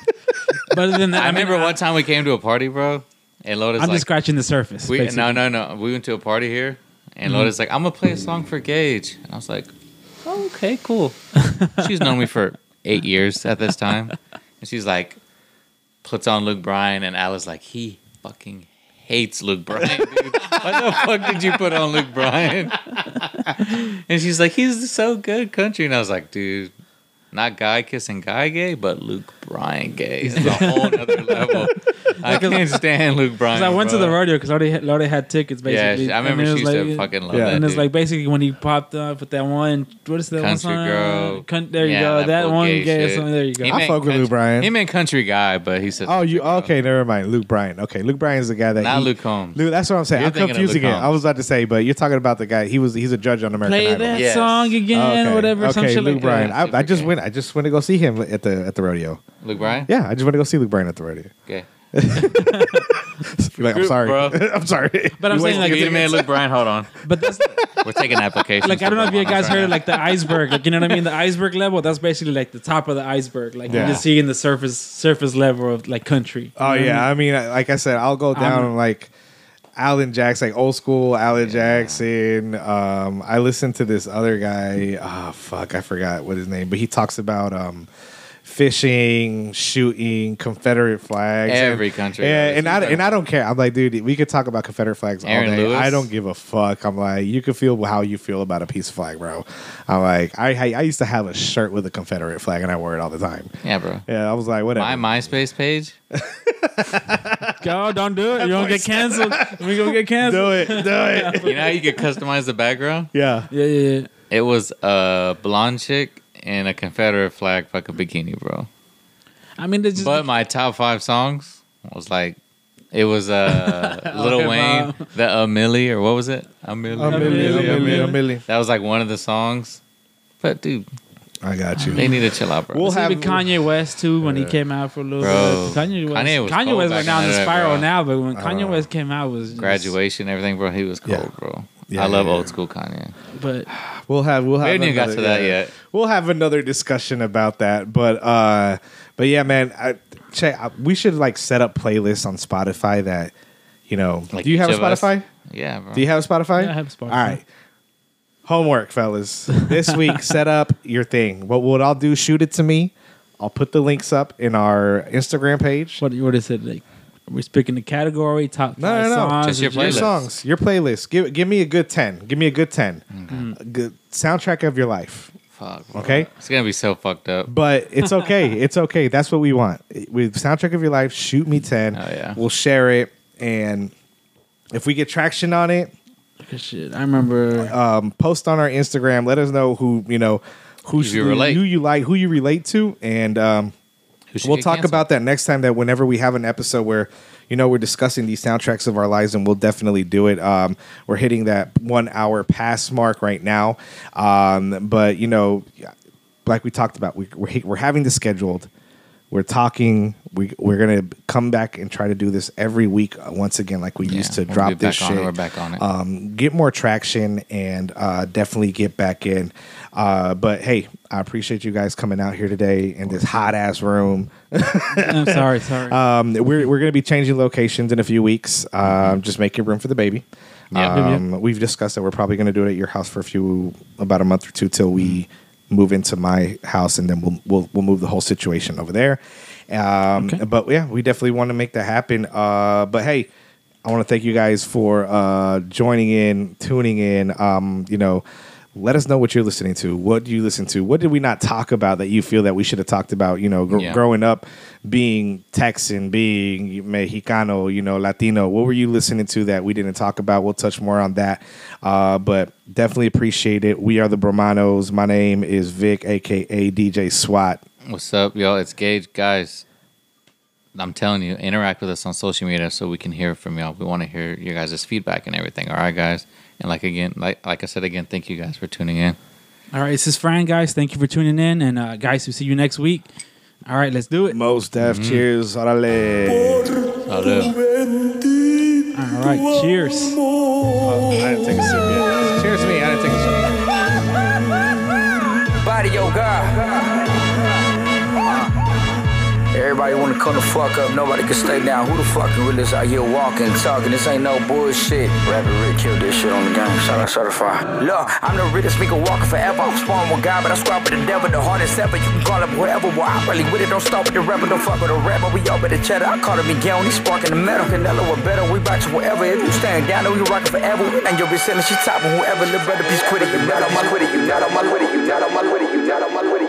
But other than that, I, I, mean, remember I- one time we came to a party, bro, and Lotus I'm like, just scratching the surface. we, no, no, no. We went to a party here, and Mm-hmm. Lotus like, I'm gonna play a song for Gage, and I was like, oh, okay, cool. she's known me for eight years at this time, and she's like, puts on Luke Bryan, and Alice like he fucking hates Luke Bryan, dude. Why the fuck did you put on Luke Bryan? and she's like, he's so good country, and I was like, dude. Not guy kissing guy gay, but Luke Bryan gay. It's a whole other level. I can't stand Luke Bryan. 'Cause I went to the rodeo because Lorde had, Lorde had tickets basically. Yeah, basically. I remember it she was used to like- fucking love Yeah. that. And it's like basically when he popped up with that one, what is that one Country song? Girl. Cunt- there you Yeah, go. that That, one gay gay shit. song. There you go. He I meant fuck with Luke Bryan. He meant country guy, but he said. Oh, you country girl. okay? Never mind. Luke Bryan. Okay, Luke Bryan's the guy that Not he- Luke Combs. Luke, that's what I'm saying. You're I'm thinking of confusing Luke it. I was about to say, but you're talking about the guy. He was he's a judge on American Play Idol. that Yes. song again, Oh, okay. whatever. Okay, Luke like Bryan. I, I just went. I just went to go see him at the at the rodeo. Luke Bryan. Yeah, I just went to go see Luke Bryan at the rodeo. Okay. You're like, I'm Group, sorry. bro. I'm sorry. But I'm You saying wait- like, Give me a Luke Bryan. Hold on. but that's We're taking applications. like I don't know if you guys heard of like the iceberg, like you know what I mean, the iceberg level. That's basically like the top of the iceberg. Like Yeah. you're just seeing the surface surface level of like country. Oh You know what yeah, I I mean, like I said, I'll go down I'm- like Alan Jackson, like old school Alan Jackson. Um, I listened to this other guy. Oh fuck, I forgot what his name, but he talks about um, fishing, shooting, Confederate flags. Every and, country Yeah, has and I and I don't care. I'm like, dude, we could talk about Confederate flags all day. Lewis. I don't give a fuck. I'm like, you can feel how you feel about a piece of flag, bro. I'm like, I I, I used to have a shirt with a Confederate flag, and I wore it all the time. Yeah, bro. Yeah, I was like, whatever. My MySpace page. Go, don't do it. You're gonna get canceled. We're gonna get canceled. do it, do it. You know how you could customize the background? Yeah. Yeah, yeah, yeah. It was a blonde chick in a Confederate flag fucking bikini, bro. I mean, just But my top five songs was like, it was uh, Lil Okay, Wayne, Mom. the A Milli, or what was it? A Milli. A million, a million, a million. That was like one of the songs. But dude, I got you. they need to chill out, bro. We'll We'll have- with Kanye West too when he came out for a little Bro, bit. Kanye West, Kanye was Kanye cold West right now in in the the spiral bro. now, but when Kanye know. West came out, it was just- Graduation, everything, bro. He was cold, Yeah. bro. Yeah, I love yeah, old school Kanye. But We'll have we'll have. We haven't even got another- to that yet. We'll have another discussion about that, but uh, but yeah, man. I, check. I, we should like set up playlists on Spotify that you know. Like do you have a each of us? Spotify? Yeah, bro. Do you have a Spotify? Yeah, I have Spotify. All right. Homework, fellas. This week, set up your thing. What what I'll do? Shoot it to me. I'll put the links up in our Instagram page. what what is it like? We're picking the category top No, five no, no. songs. Just your or Your playlist. songs, your playlist. Give give me a good ten. Give me a good ten. A good soundtrack of your life. Fuck. bro. Okay. It's gonna be so fucked up. But it's okay. it's okay. That's what we want. With soundtrack of your life, shoot me ten. Oh, yeah. We'll share it, and if we get traction on it, Good shit. I remember. um, post on our Instagram. Let us know who you know who Who you relate. who you like, who you relate to, and um, Who should we'll talk canceled? about that next time. That whenever we have an episode where you know we're discussing these soundtracks of our lives, and we'll definitely do it. Um, we're hitting that one hour pass mark right now, um, but you know, like we talked about, we, we're we're having this scheduled. We're talking. We we're gonna come back and try to do this every week uh, once again, like we Yeah, used to we'll drop this back on it. shit We're back on it. um, get more traction and uh, definitely get back in. Uh, but hey, I appreciate you guys coming out here today in this hot ass room. I'm sorry, sorry. Um, we're we're going to be changing locations in a few weeks. Um, just making room for the baby. Yeah. Um, we've discussed that we're probably going to do it at your house for a few, about a month or two till we move into my house, and then we'll we'll, we'll move the whole situation over there. Um, Okay. But yeah, we definitely want to make that happen. Uh, but hey, I want to thank you guys for uh, joining in, tuning in. Um, you know, let us know what you're listening to. What do you listen to? What did we not talk about that you feel that we should have talked about? You know, gr- Yeah. growing up, being Texan, being Mexicano, you know, Latino. What were you listening to that we didn't talk about? We'll touch more on that. Uh, but definitely appreciate it. We are the Bromanos. My name is Vic, aka DJ SWAT. What's up, y'all? It's Gage, guys. I'm telling you, interact with us on social media so we can hear from y'all. We want to hear your guys' feedback and everything. All right, guys. And like again, like like I said again, thank you guys for tuning in. All right, this is Fran, guys. Thank you for tuning in, and uh, guys, we'll see you next week. All right, let's do it. Most Def. Mm-hmm. Cheers. Orale. Salud. All right, cheers. amor. I didn't take a sip Everybody wanna come the fuck up, nobody can stay down. Who the fucking realest out here walking, talking? This ain't no bullshit. Rapper Rick killed this shit on the game. Shout out certified. Look, I'm the realest nigga walking forever. I'm spawned with God, but I squad with the devil, the hardest ever. You can call it whatever. Well, I'm really with it. Don't start with the rapper, don't fuck with the rapper. We all with the cheddar. I call it Miguel, he sparking the metal. Canelo or better. We bout you whatever. If you stand down, then we rockin' forever. And you'll be selling shit topping whoever. Little brother, peace quitting. You not on my quitting. You not on my quitting. You not on my quitting. You not on my quitting.